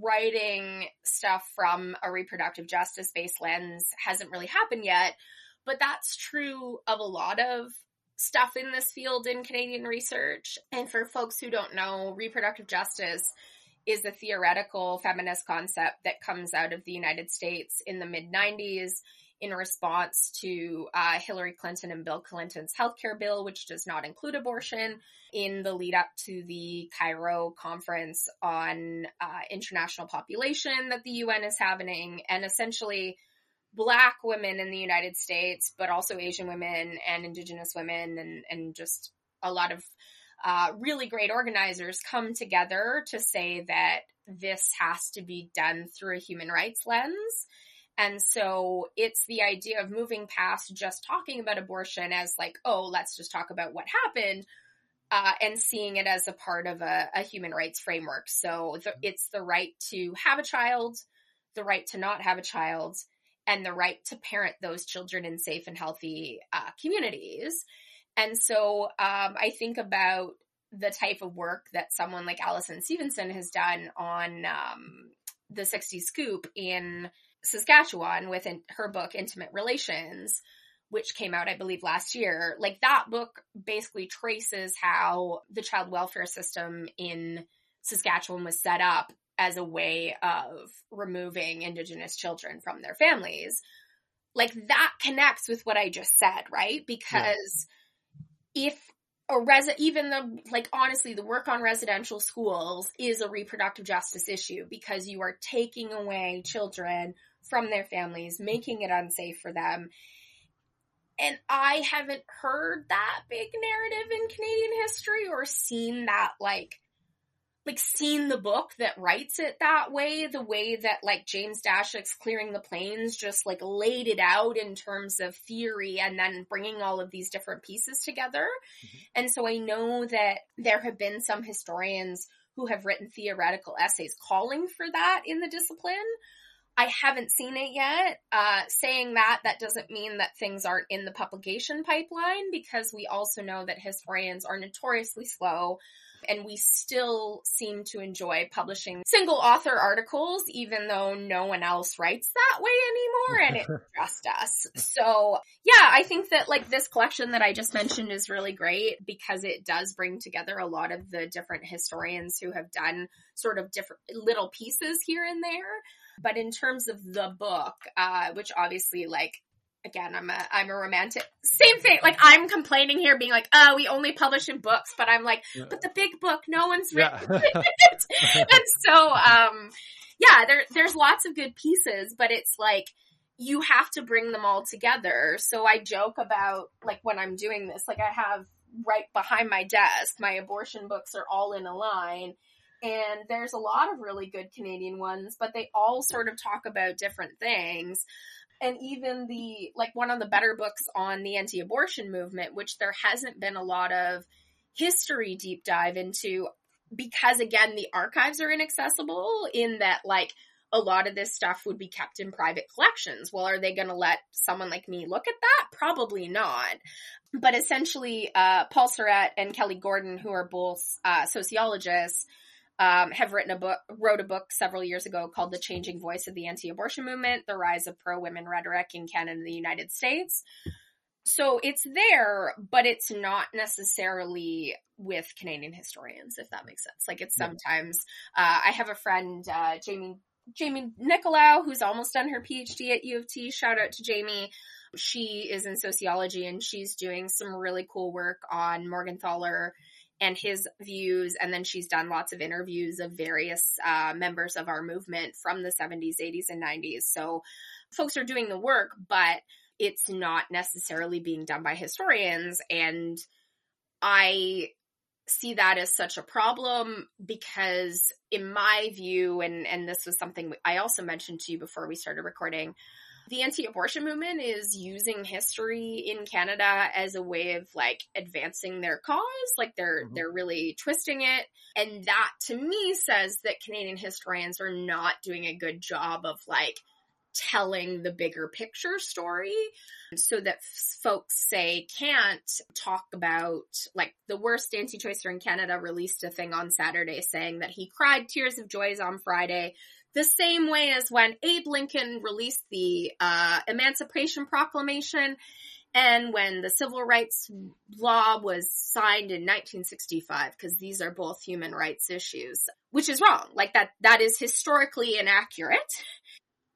writing stuff from a reproductive justice based lens hasn't really happened yet. But that's true of a lot of stuff in this field in Canadian research. And for folks who don't know, reproductive justice is a theoretical feminist concept that comes out of the United States in the mid 90s in response to uh, Hillary Clinton and Bill Clinton's healthcare bill, which does not include abortion, in the lead up to the Cairo conference on uh, international population that the UN is having. And essentially, Black women in the United States, but also Asian women and Indigenous women, and, and just a lot of uh, really great organizers come together to say that this has to be done through a human rights lens. And so it's the idea of moving past just talking about abortion as like, oh, let's just talk about what happened, uh, and seeing it as a part of a, a human rights framework. So the, it's the right to have a child, the right to not have a child, and the right to parent those children in safe and healthy uh, communities. And so um, I think about the type of work that someone like Allyson Stevenson has done on um, the 60s scoop in Saskatchewan with her book Intimate Relations, which came out, I believe, last year. Like that book basically traces how the child welfare system in Saskatchewan was set up as a way of removing Indigenous children from their families. Like that connects with what I just said, right? Because yeah. If a res even the like honestly the work on residential schools is a reproductive justice issue because you are taking away children from their families making it unsafe for them. And i haven't heard that big narrative in canadian history or seen that like like seen the book that writes it that way, the way that like James Daschuk's Clearing the Plains just like laid it out in terms of theory and then bringing all of these different pieces together. Mm-hmm. And so I know that there have been some historians who have written theoretical essays calling for that in the discipline. I haven't seen it yet. Uh, saying that, that doesn't mean that things aren't in the publication pipeline because we also know that historians are notoriously slow and we still seem to enjoy publishing single author articles, even though no one else writes that way anymore and it just us. So yeah, I think that like this collection that I just mentioned is really great because it does bring together a lot of the different historians who have done sort of different little pieces here and there. But in terms of the book, uh, which obviously like again, I'm a I'm a romantic. Same thing. Like I'm complaining here, being like, "Oh, we only publish in books," but I'm like. "But the big book, no one's written yeah. it." and so, um, yeah, there there's lots of good pieces, but it's like you have to bring them all together. So I joke about like when I'm doing this, like I have right behind my desk, my abortion books are all in a line. And there's a lot of really good Canadian ones, but they all sort of talk about different things and even the like one of the better books on the anti-abortion movement which there hasn't been a lot of history deep dive into because again the archives are inaccessible in that like a lot of this stuff would be kept in private collections. Well, are they going to let someone like me look at that? Probably not. But essentially, uh, Paul Saurette and Kelly Gordon, who are both uh, sociologists, um, have written a book, wrote a book several years ago called The Changing Voice of the Anti-Abortion Movement, The Rise of Pro-Women Rhetoric in Canada and the United States. So it's there, but it's not necessarily with Canadian historians, if that makes sense. Like it's sometimes, uh, I have a friend, uh, Jamie, Jamie Nicolau, who's almost done her PhD at U of T. Shout out to Jamie. She is in sociology and she's doing some really cool work on Morgentaler and his views. And then she's done lots of interviews of various uh, members of our movement from the 70s, 80s, and 90s. So folks are doing the work, but it's not necessarily being done by historians. And I see that as such a problem because in my view and and this was something I also mentioned to you before we started recording the anti-abortion movement is using history in Canada as a way of like advancing their cause. Like they're mm-hmm. they're really twisting it. And that to me says that Canadian historians are not doing a good job of like telling the bigger picture story so that folks say can't talk about like the worst anti-choicer in Canada released a thing on Saturday saying that he cried tears of joy on Friday the same way as when Abe Lincoln released the uh, Emancipation Proclamation and when the Civil Rights Law was signed in 1965, because these are both human rights issues, which is wrong. Like that, that is historically inaccurate.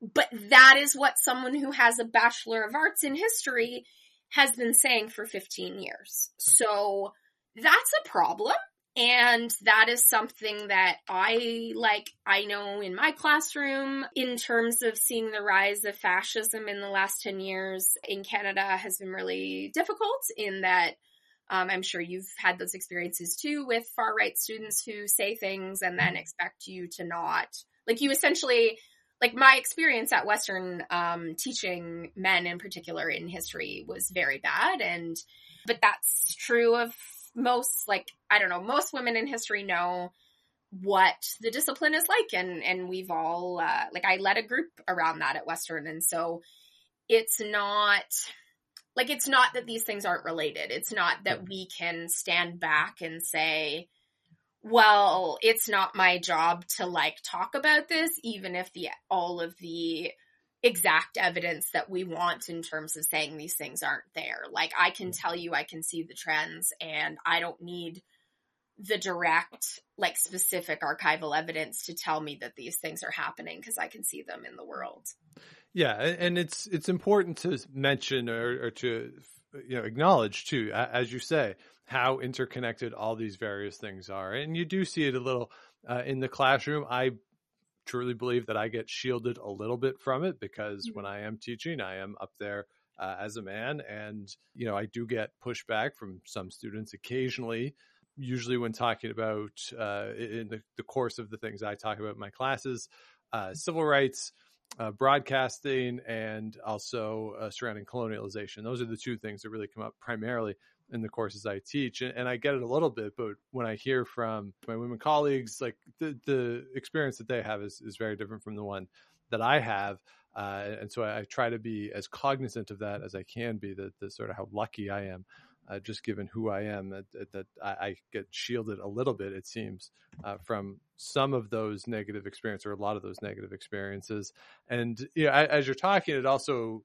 But that is what someone who has a Bachelor of Arts in history has been saying for 15 years. So that's a problem. And that is something that I like, I know in my classroom, in terms of seeing the rise of fascism in the last 10 years in Canada has been really difficult in that um, I'm sure you've had those experiences too with far right students who say things and then expect you to not. Like you essentially, like my experience at Western um, teaching men in particular in history was very bad. And, but that's true of most like I don't know, most women in history know what the discipline is like and and we've all uh, like I led a group around that at Western and so it's not like it's not that these things aren't related. It's not that we can stand back and say, well, it's not my job to like talk about this, even if the all of the exact evidence that we want in terms of saying these things aren't there. Like I can tell you I can see the trends and I don't need the direct like specific archival evidence to tell me that these things are happening because I can see them in the world. Yeah, and it's it's important to mention or, or to you know acknowledge too, as you say, how interconnected all these various things are, and you do see it a little uh, in the classroom. I truly believe that I get shielded a little bit from it because mm-hmm. when I am teaching, I am up there uh, as a man, and you know I do get pushback from some students occasionally. Usually, when talking about uh, in the, the course of the things I talk about in my classes, uh, civil rights uh, broadcasting and also uh, surrounding colonialization. Those are the two things that really come up primarily in the courses I teach. And, and, I get it a little bit, but when I hear from my women colleagues, like the, the experience that they have is, is very different from the one that I have. Uh, and so I, I, try to be as cognizant of that as I can be, that the sort of how lucky I am uh, just given who I am, that, that I, I, get shielded a little bit, it seems, uh, from some of those negative experiences or a lot of those negative experiences. And yeah, as you're talking, it also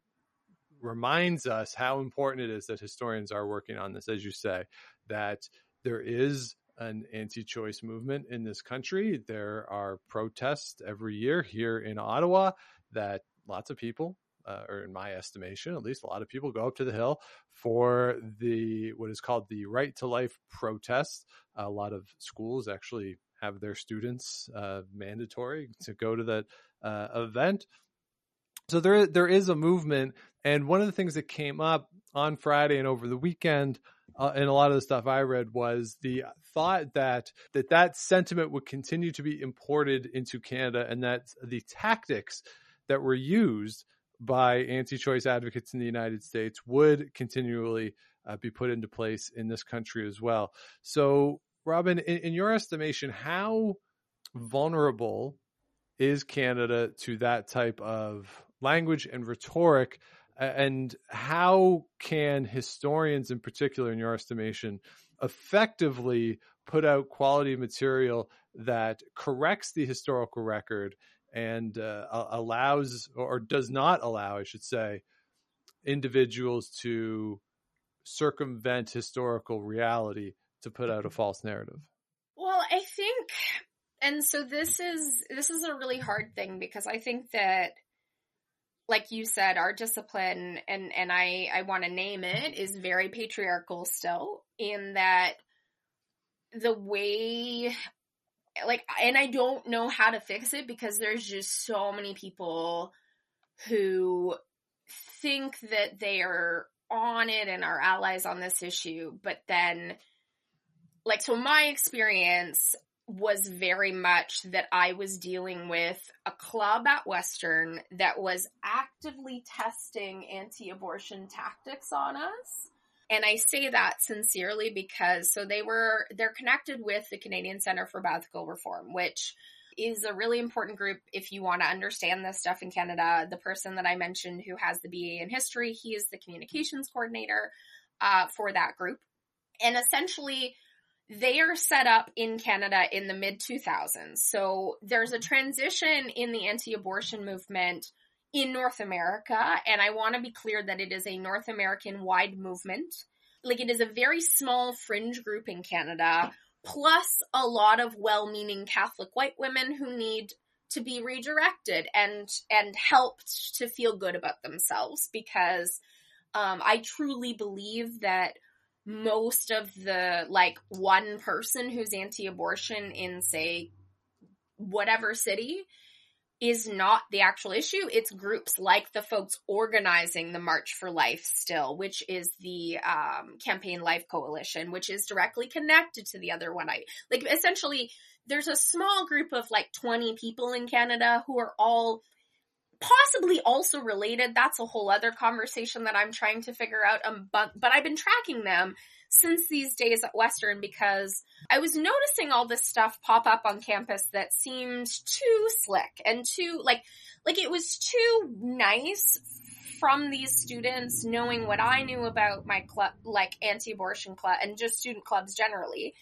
reminds us how important it is that historians are working on this, as you say, that there is an anti-choice movement in this country. There are protests every year here in Ottawa that lots of people uh, or in my estimation, at least a lot of people go up to the Hill for the what is called the Right to Life protest. A lot of schools actually have their students uh, mandatory to go to that uh, event. So there there is a movement, and one of the things that came up on Friday and over the weekend. Uh, and a lot of the stuff I read was the thought that that that sentiment would continue to be imported into Canada, and that the tactics that were used by anti-choice advocates in the United States would continually uh, be put into place in this country as well. So, Robyn, in, in your estimation, how vulnerable is Canada to that type of language and rhetoric? And how can historians, in particular, in your estimation, effectively put out quality material that corrects the historical record and uh, allows or does not allow, I should say, individuals to circumvent historical reality to put out a false narrative. Well, I think and so this is this is a really hard thing because I think that like you said our discipline and and I I want to name it is very patriarchal still in that the way like and I don't know how to fix it because there's just so many people who think that they are on it and are allies on this issue but then like so my experience was very much that I was dealing with a club at Western that was actively testing anti-abortion tactics on us and I say that sincerely because so they were they're connected with the Canadian Center for Bioethical Reform, which is a really important group if you want to understand this stuff in Canada. The person that I mentioned who has the BA in history, he is the communications coordinator uh, for that group. And essentially, they are set up in Canada in the mid 2000s. So there's a transition in the anti abortion movement in North America. And I want to be clear that it is a North American wide movement. Like it is a very small fringe group in Canada, plus a lot of well meaning Catholic white women who need to be redirected and and helped to feel good about themselves because um, I truly believe that most of the like one person who's anti-abortion in say whatever city is not the actual issue. It's groups like the folks organizing the March for Life still, which is the um, Campaign Life Coalition, which is directly connected to the other one. I like essentially there's a small group of like 20 people in Canada who are all possibly also related. That's a whole other conversation that I'm trying to figure out. Um, but, but I've been tracking them since these days at Western because I was noticing all this stuff pop up on campus that seemed too slick and too like like it was too nice from these students, knowing what I knew about my club, like anti-abortion club and just student clubs generally,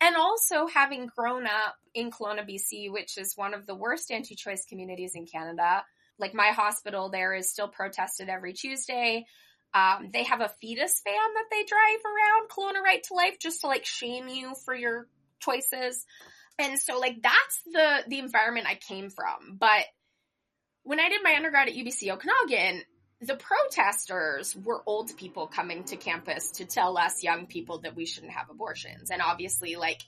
and also having grown up in Kelowna, BC, which is one of the worst anti-choice communities in Canada. Like my hospital there is still protested every Tuesday. Um, they have a fetus van that they drive around Kelowna Right to Life just to like shame you for your choices. And so like that's the the environment I came from. But when I did my undergrad at UBC Okanagan, the protesters were old people coming to campus to tell us young people that we shouldn't have abortions. And obviously like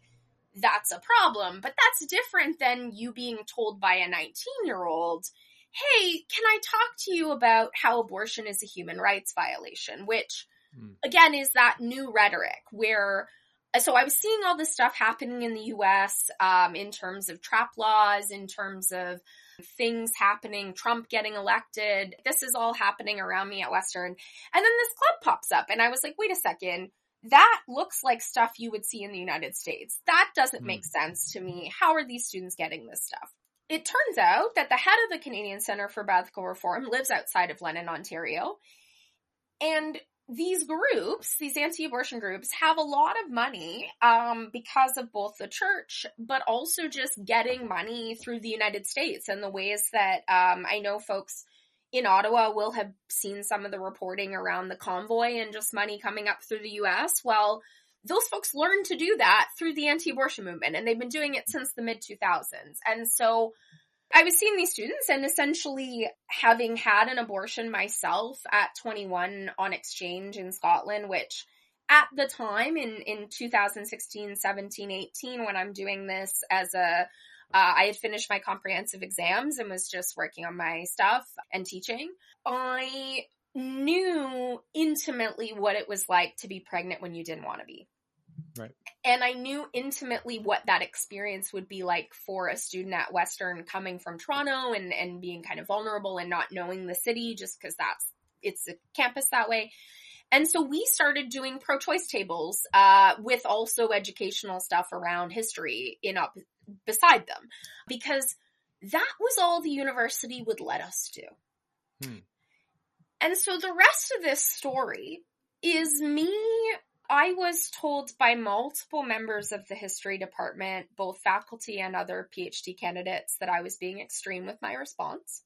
that's a problem, but that's different than you being told by a 19 year old hey, can I talk to you about how abortion is a human rights violation? Which, mm. again, is that new rhetoric where, so I was seeing all this stuff happening in the US um, in terms of trap laws, in terms of things happening, Trump getting elected. This is all happening around me at Western. And then this club pops up, and I was like, wait a second. That looks like stuff you would see in the United States. That doesn't mm. make sense to me. How are these students getting this stuff? It turns out that the head of the Canadian Center for Bioethical Reform lives outside of London, Ontario. And these groups, these anti-abortion groups, have a lot of money um, because of both the church, but also just getting money through the United States and the ways that um, I know folks in Ottawa will have seen some of the reporting around the convoy and just money coming up through the U.S. Well, those folks learned to do that through the anti-abortion movement and they've been doing it since the mid 2000s. And so I was seeing these students and essentially having had an abortion myself at 21 on exchange in Scotland, which at the time in, in 2016, 17, 18, when I'm doing this as a, uh, I had finished my comprehensive exams and was just working on my stuff and teaching. I knew intimately what it was like to be pregnant when you didn't want to be. Right. And I knew intimately what that experience would be like for a student at Western coming from Toronto and, and being kind of vulnerable and not knowing the city just because that's, it's a campus that way. And so we started doing pro-choice tables, uh, with also educational stuff around history in up beside them because that was all the university would let us do. Hmm. And so the rest of this story is me I was told by multiple members of the history department, both faculty and other PhD candidates, that I was being extreme with my response.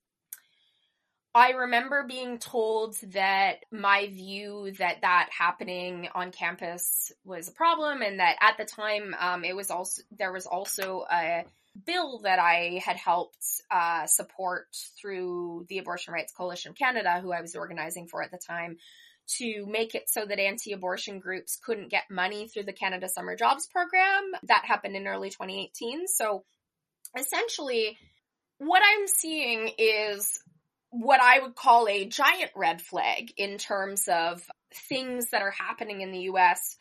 I remember being told that my view that that happening on campus was a problem and that at the time um, it was also there was also a bill that I had helped uh, support through the Abortion Rights Coalition of Canada, who I was organizing for at the time, to make it so that anti-abortion groups couldn't get money through the Canada Summer Jobs Program. That happened in early 2018. So essentially, what I'm seeing is what I would call a giant red flag in terms of things that are happening in the US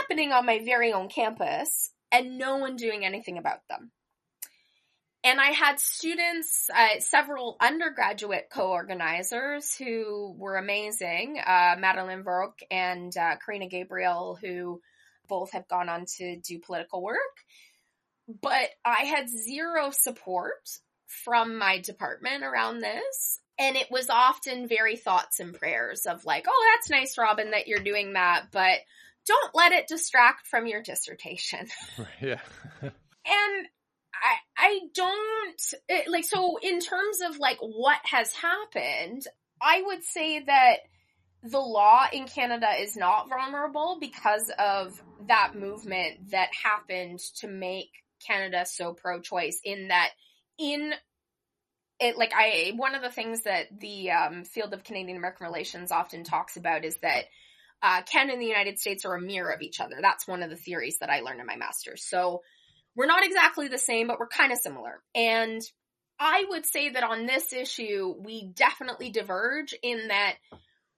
happening on my very own campus and no one doing anything about them. And I had students, uh, several undergraduate co-organizers who were amazing, uh, Madeline Verk and uh, Karina Gabriel, who both have gone on to do political work. But I had zero support from my department around this. And it was often very thoughts and prayers of like, oh, that's nice, Robyn, that you're doing that, but don't let it distract from your dissertation. Yeah. and I I don't it, like so in terms of like what has happened, I would say that the law in Canada is not vulnerable because of that movement that happened to make Canada so pro-choice in that in it like I one of the things that the um, field of Canadian American relations often talks about is that uh, Canada and the United States are a mirror of each other. That's one of the theories that I learned in my master's. So we're not exactly the same, but we're kind of similar. And I would say that on this issue, we definitely diverge in that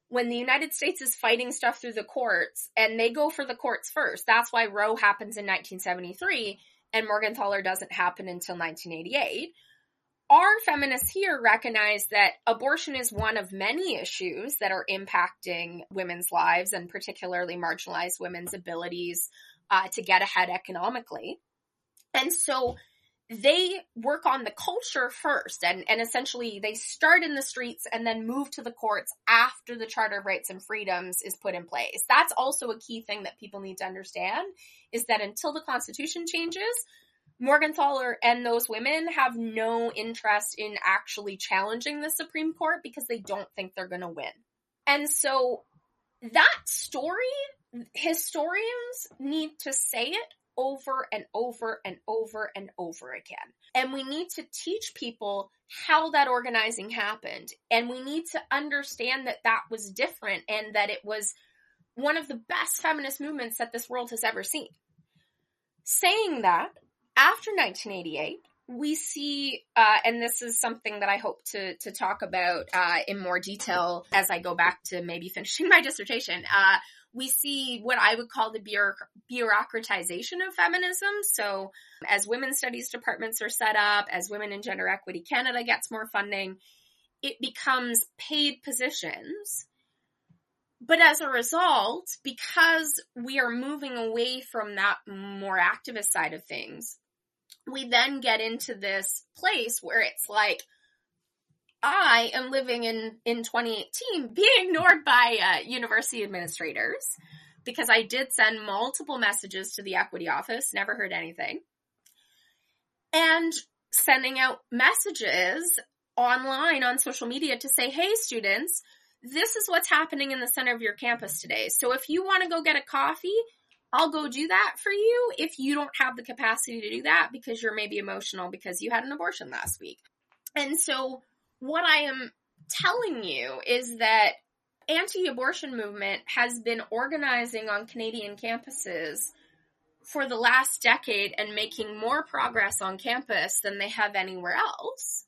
when the United States is fighting stuff through the courts and they go for the courts first, that's why Roe happens in 1973 and Morgentaler doesn't happen until 1988. Our feminists here recognize that abortion is one of many issues that are impacting women's lives and particularly marginalized women's abilities uh, to get ahead economically. And so they work on the culture first and, and essentially they start in the streets and then move to the courts after the Charter of Rights and Freedoms is put in place. That's also a key thing that people need to understand is that until the Constitution changes, Morgentaler and those women have no interest in actually challenging the Supreme Court because they don't think they're going to win. And so that story, historians need to say it over and over and over and over again. And we need to teach people how that organizing happened. And we need to understand that that was different and that it was one of the best feminist movements that this world has ever seen. Saying that, after 1988, we see, uh, and this is something that I hope to to talk about uh, in more detail as I go back to maybe finishing my dissertation. Uh, we see what I would call the bureaucratization of feminism. So, as women's studies departments are set up, as Women in Gender Equity Canada gets more funding, it becomes paid positions. But as a result, because we are moving away from that more activist side of things, we then get into this place where it's like, I am living in, in 2018 being ignored by uh, university administrators because I did send multiple messages to the equity office, never heard anything. And sending out messages online on social media to say, hey, students, this is what's happening in the center of your campus today. So if you want to go get a coffee, I'll go do that for you if you don't have the capacity to do that because you're maybe emotional because you had an abortion last week. And so what I am telling you is that anti-abortion movement has been organizing on Canadian campuses for the last decade and making more progress on campus than they have anywhere else.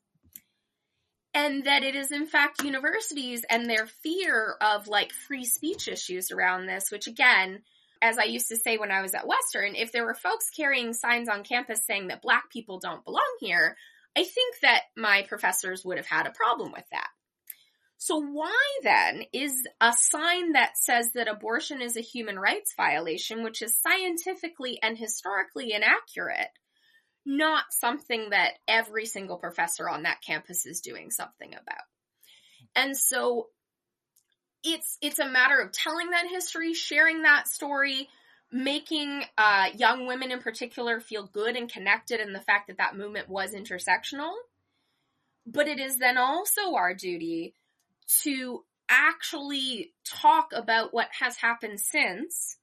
And that it is in fact universities and their fear of like free speech issues around this, which again, as I used to say when I was at Western, if there were folks carrying signs on campus saying that black people don't belong here, I think that my professors would have had a problem with that. So why then is a sign that says that abortion is a human rights violation, which is scientifically and historically inaccurate, not something that every single professor on that campus is doing something about? And so it's it's a matter of telling that history, sharing that story, making uh, young women in particular feel good and connected in the fact that that movement was intersectional. But it is then also our duty to actually talk about what has happened since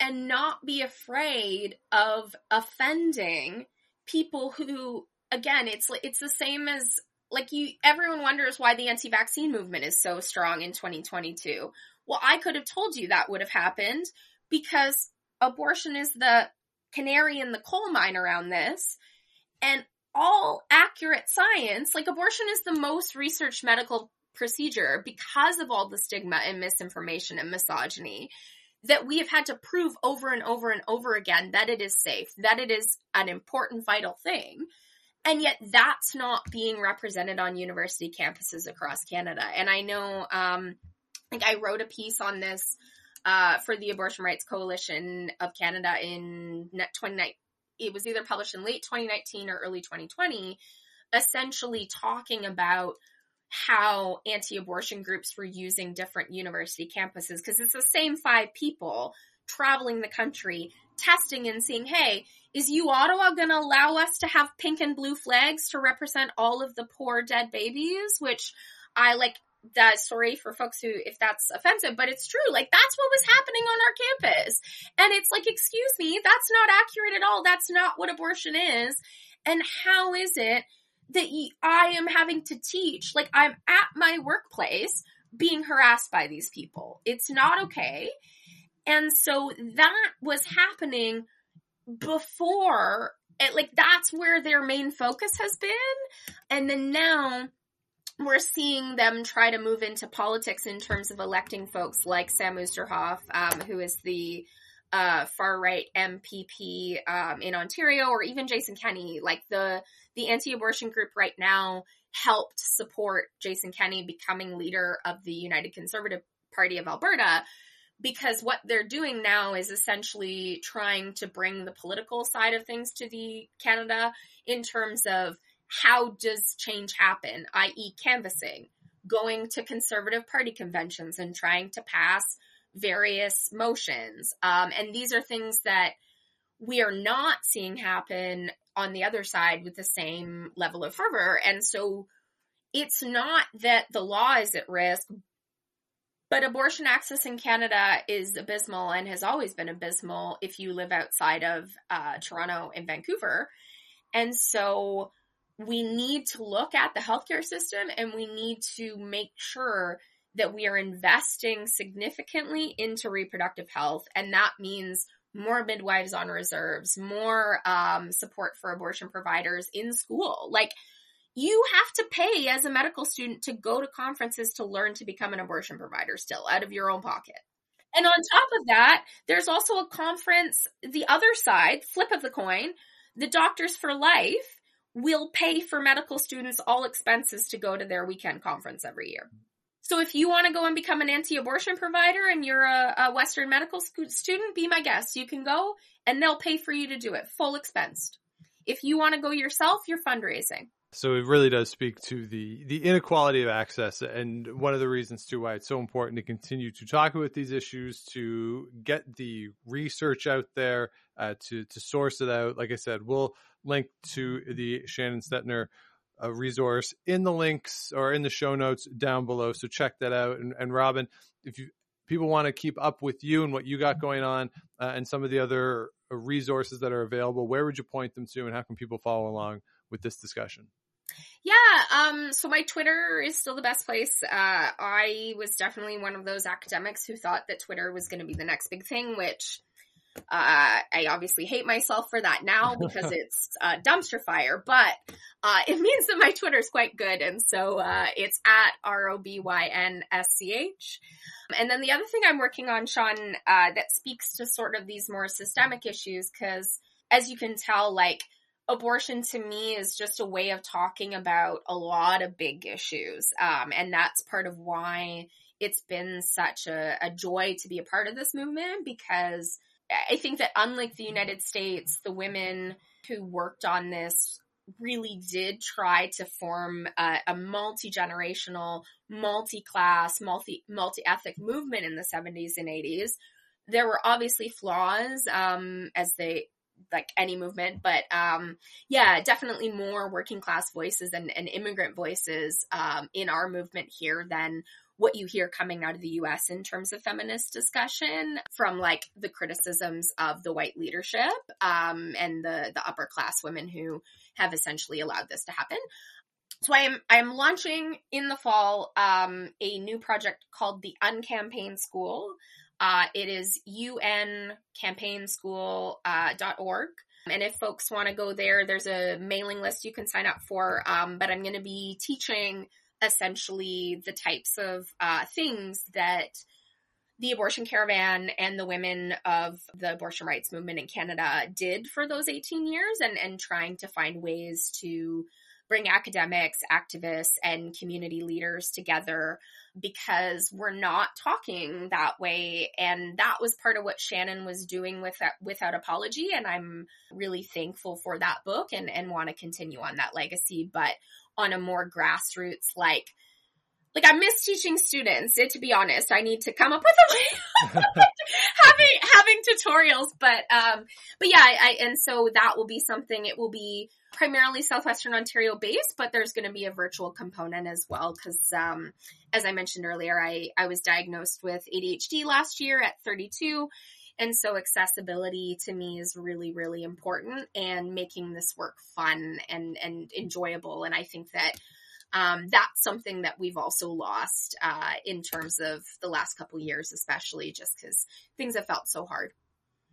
and not be afraid of offending people who again it's it's the same as like you everyone wonders why the anti-vaccine movement is so strong in 2022 well i could have told you that would have happened because abortion is the canary in the coal mine around this. And all accurate science like abortion is the most researched medical procedure because of all the stigma and misinformation and misogyny that we have had to prove over and over and over again that it is safe that it is an important vital thing and yet that's not being represented on university campuses across Canada. And I know, um, like I wrote a piece on this uh, for the Abortion Rights Coalition of Canada in 2019. It was either published in late 2019 or early 2020, essentially talking about how anti-abortion groups were using different university campuses because it's the same five people traveling the country testing and seeing, hey, is U Ottawa going to allow us to have pink and blue flags to represent all of the poor dead babies? Which I like that sorry for folks who if that's offensive but it's true. Like that's what was happening on our campus. And it's like excuse me that's not accurate at all. That's not what abortion is. And how is it that i am having to teach like i'm at my workplace being harassed by these people? It's not okay. And so that was happening before it, like that's where their main focus has been. And then now we're seeing them try to move into politics in terms of electing folks like Sam Oosterhoff, um, who is the uh, far right MPP um, in Ontario, or even Jason Kenney. Like the the anti-abortion group right now helped support Jason Kenney becoming leader of the United Conservative Party of Alberta because what they're doing now is essentially trying to bring the political side of things to the Canada in terms of how does change happen, i.e., canvassing, going to conservative party conventions and trying to pass various motions. Um, and these are things that we are not seeing happen on the other side with the same level of fervor. And so it's not that the law is at risk, but abortion access in Canada is abysmal and has always been abysmal if you live outside of uh, Toronto and Vancouver. And so we need to look at the healthcare system and we need to make sure that we are investing significantly into reproductive health. And that means more midwives on reserves, more um, support for abortion providers in school. Like, you have to pay as a medical student to go to conferences to learn to become an abortion provider still out of your own pocket. And on top of that, there's also a conference, the other side, flip of the coin, the Doctors for Life will pay for medical students all expenses to go to their weekend conference every year. So if you want to go and become an anti-abortion provider and you're a, a Western medical student, be my guest. You can go and they'll pay for you to do it, full expensed. If you want to go yourself, you're fundraising. So it really does speak to the the inequality of access, and one of the reasons too why it's so important to continue to talk about these issues, to get the research out there, uh, to to source it out. Like I said, we'll link to the Shannon Stettner uh, resource in the links or in the show notes down below. So check that out. And, and Robyn, if you people want to keep up with you and what you got going on, uh, and some of the other uh, resources that are available, where would you point them to, and how can people follow along with this discussion? Yeah, um, so my Twitter is still the best place. Uh, I was definitely one of those academics who thought that Twitter was going to be the next big thing, which uh, I obviously hate myself for that now because it's a dumpster fire, but uh, it means that my Twitter is quite good, and so uh, it's at R O B Y N S C H. And then the other thing I'm working on, Sean, uh, that speaks to sort of these more systemic issues, because as you can tell, like abortion to me is just a way of talking about a lot of big issues. Um, and that's part of why it's been such a, a joy to be a part of this movement because I think that unlike the United States, the women who worked on this really did try to form a, a multi-generational, multi-class, multi multi-ethnic movement in the 70s and 80s. There were obviously flaws, um, as they like any movement, but um, yeah, definitely more working class voices and, and immigrant voices um, in our movement here than what you hear coming out of the US in terms of feminist discussion from like the criticisms of the white leadership um, and the, the upper class women who have essentially allowed this to happen. So I am I am launching in the fall um, a new project called the Uncampaign School. Uh, it is uncampaignschool.org. Uh, and if folks want to go there, there's a mailing list you can sign up for. Um, but I'm going to be teaching essentially the types of uh, things that the abortion caravan and the women of the abortion rights movement in Canada did for those 18 years and, and trying to find ways to bring academics, activists, and community leaders together because we're not talking that way. And that was part of what Shannon was doing with that, without apology. And I'm really thankful for that book and, and want to continue on that legacy, but on a more grassroots, like, like I miss teaching students. to be honest, I need to come up with a way having having tutorials. But um, but yeah, I, and so that will be something. It will be primarily Southwestern Ontario based, but there's going to be a virtual component as well because, um, as I mentioned earlier, I I was diagnosed with ADHD last year at 32. And so accessibility to me is really, really important and making this work fun and, and enjoyable. And I think that um, that's something that we've also lost uh, in terms of the last couple years, especially just because things have felt so hard.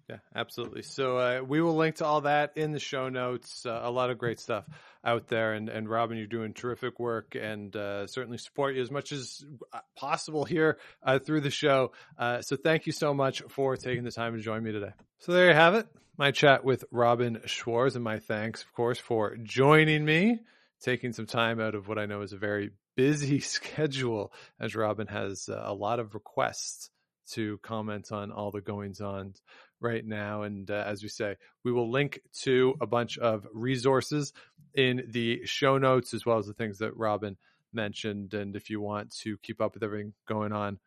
Yeah, absolutely. So uh, we will link to all that in the show notes. Uh, a lot of great stuff out there, and and Robyn, you're doing terrific work, and uh, certainly support you as much as uh, possible here uh, through the show. Uh, so thank you so much for taking the time to join me today. So there you have it, my chat with Robyn Schwarz, and my thanks, of course, for joining me, taking some time out of what I know is a very busy schedule, as Robyn has a lot of requests to comment on all the goings on right now. And uh, as we say, we will link to a bunch of resources in the show notes as well as the things that Robyn mentioned. And if you want to keep up with everything going on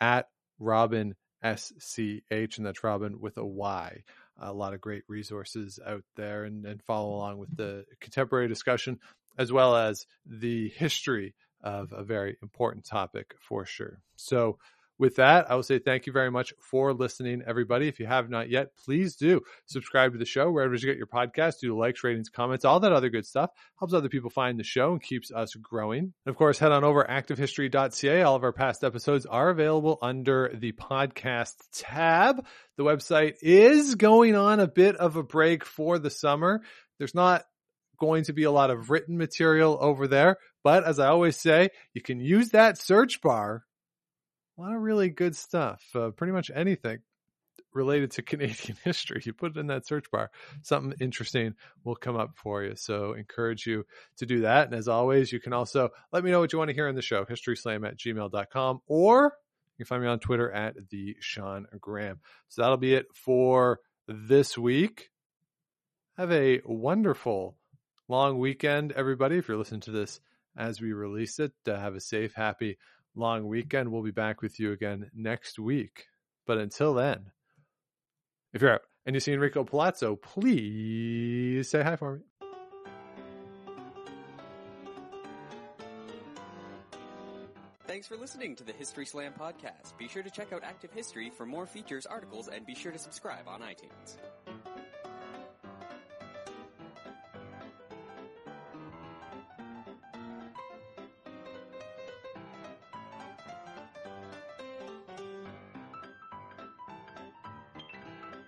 at Robyn SCH, and that's Robyn with a Y. A lot of great resources out there and, and follow along with the contemporary discussion as well as the history of a very important topic for sure. So, with that, I will say thank you very much for listening, everybody. If you have not yet, please do subscribe to the show wherever you get your podcast. Do likes, ratings, comments, all that other good stuff. Helps other people find the show and keeps us growing. And of course, head on over activehistory.ca. All of our past episodes are available under the podcast tab. The website is going on a bit of a break for the summer. There's not going to be a lot of written material over there, but as I always say, you can use that search bar a lot of really good stuff. Uh, pretty much anything related to Canadian history. You put it in that search bar, something interesting will come up for you. So encourage you to do that. And as always, you can also let me know what you want to hear in the show, historyslam at gmail.com, or you can find me on Twitter at the Sean Graham. So that'll be it for this week. Have a wonderful long weekend, everybody. If you're listening to this as we release it, uh, have a safe, happy, long weekend. We'll be back with you again next week. But until then, if you're out and you see Enrico Palazzo, please say hi for me. Thanks for listening to the History Slam podcast. Be sure to check out Active History for more features, articles, and be sure to subscribe on iTunes.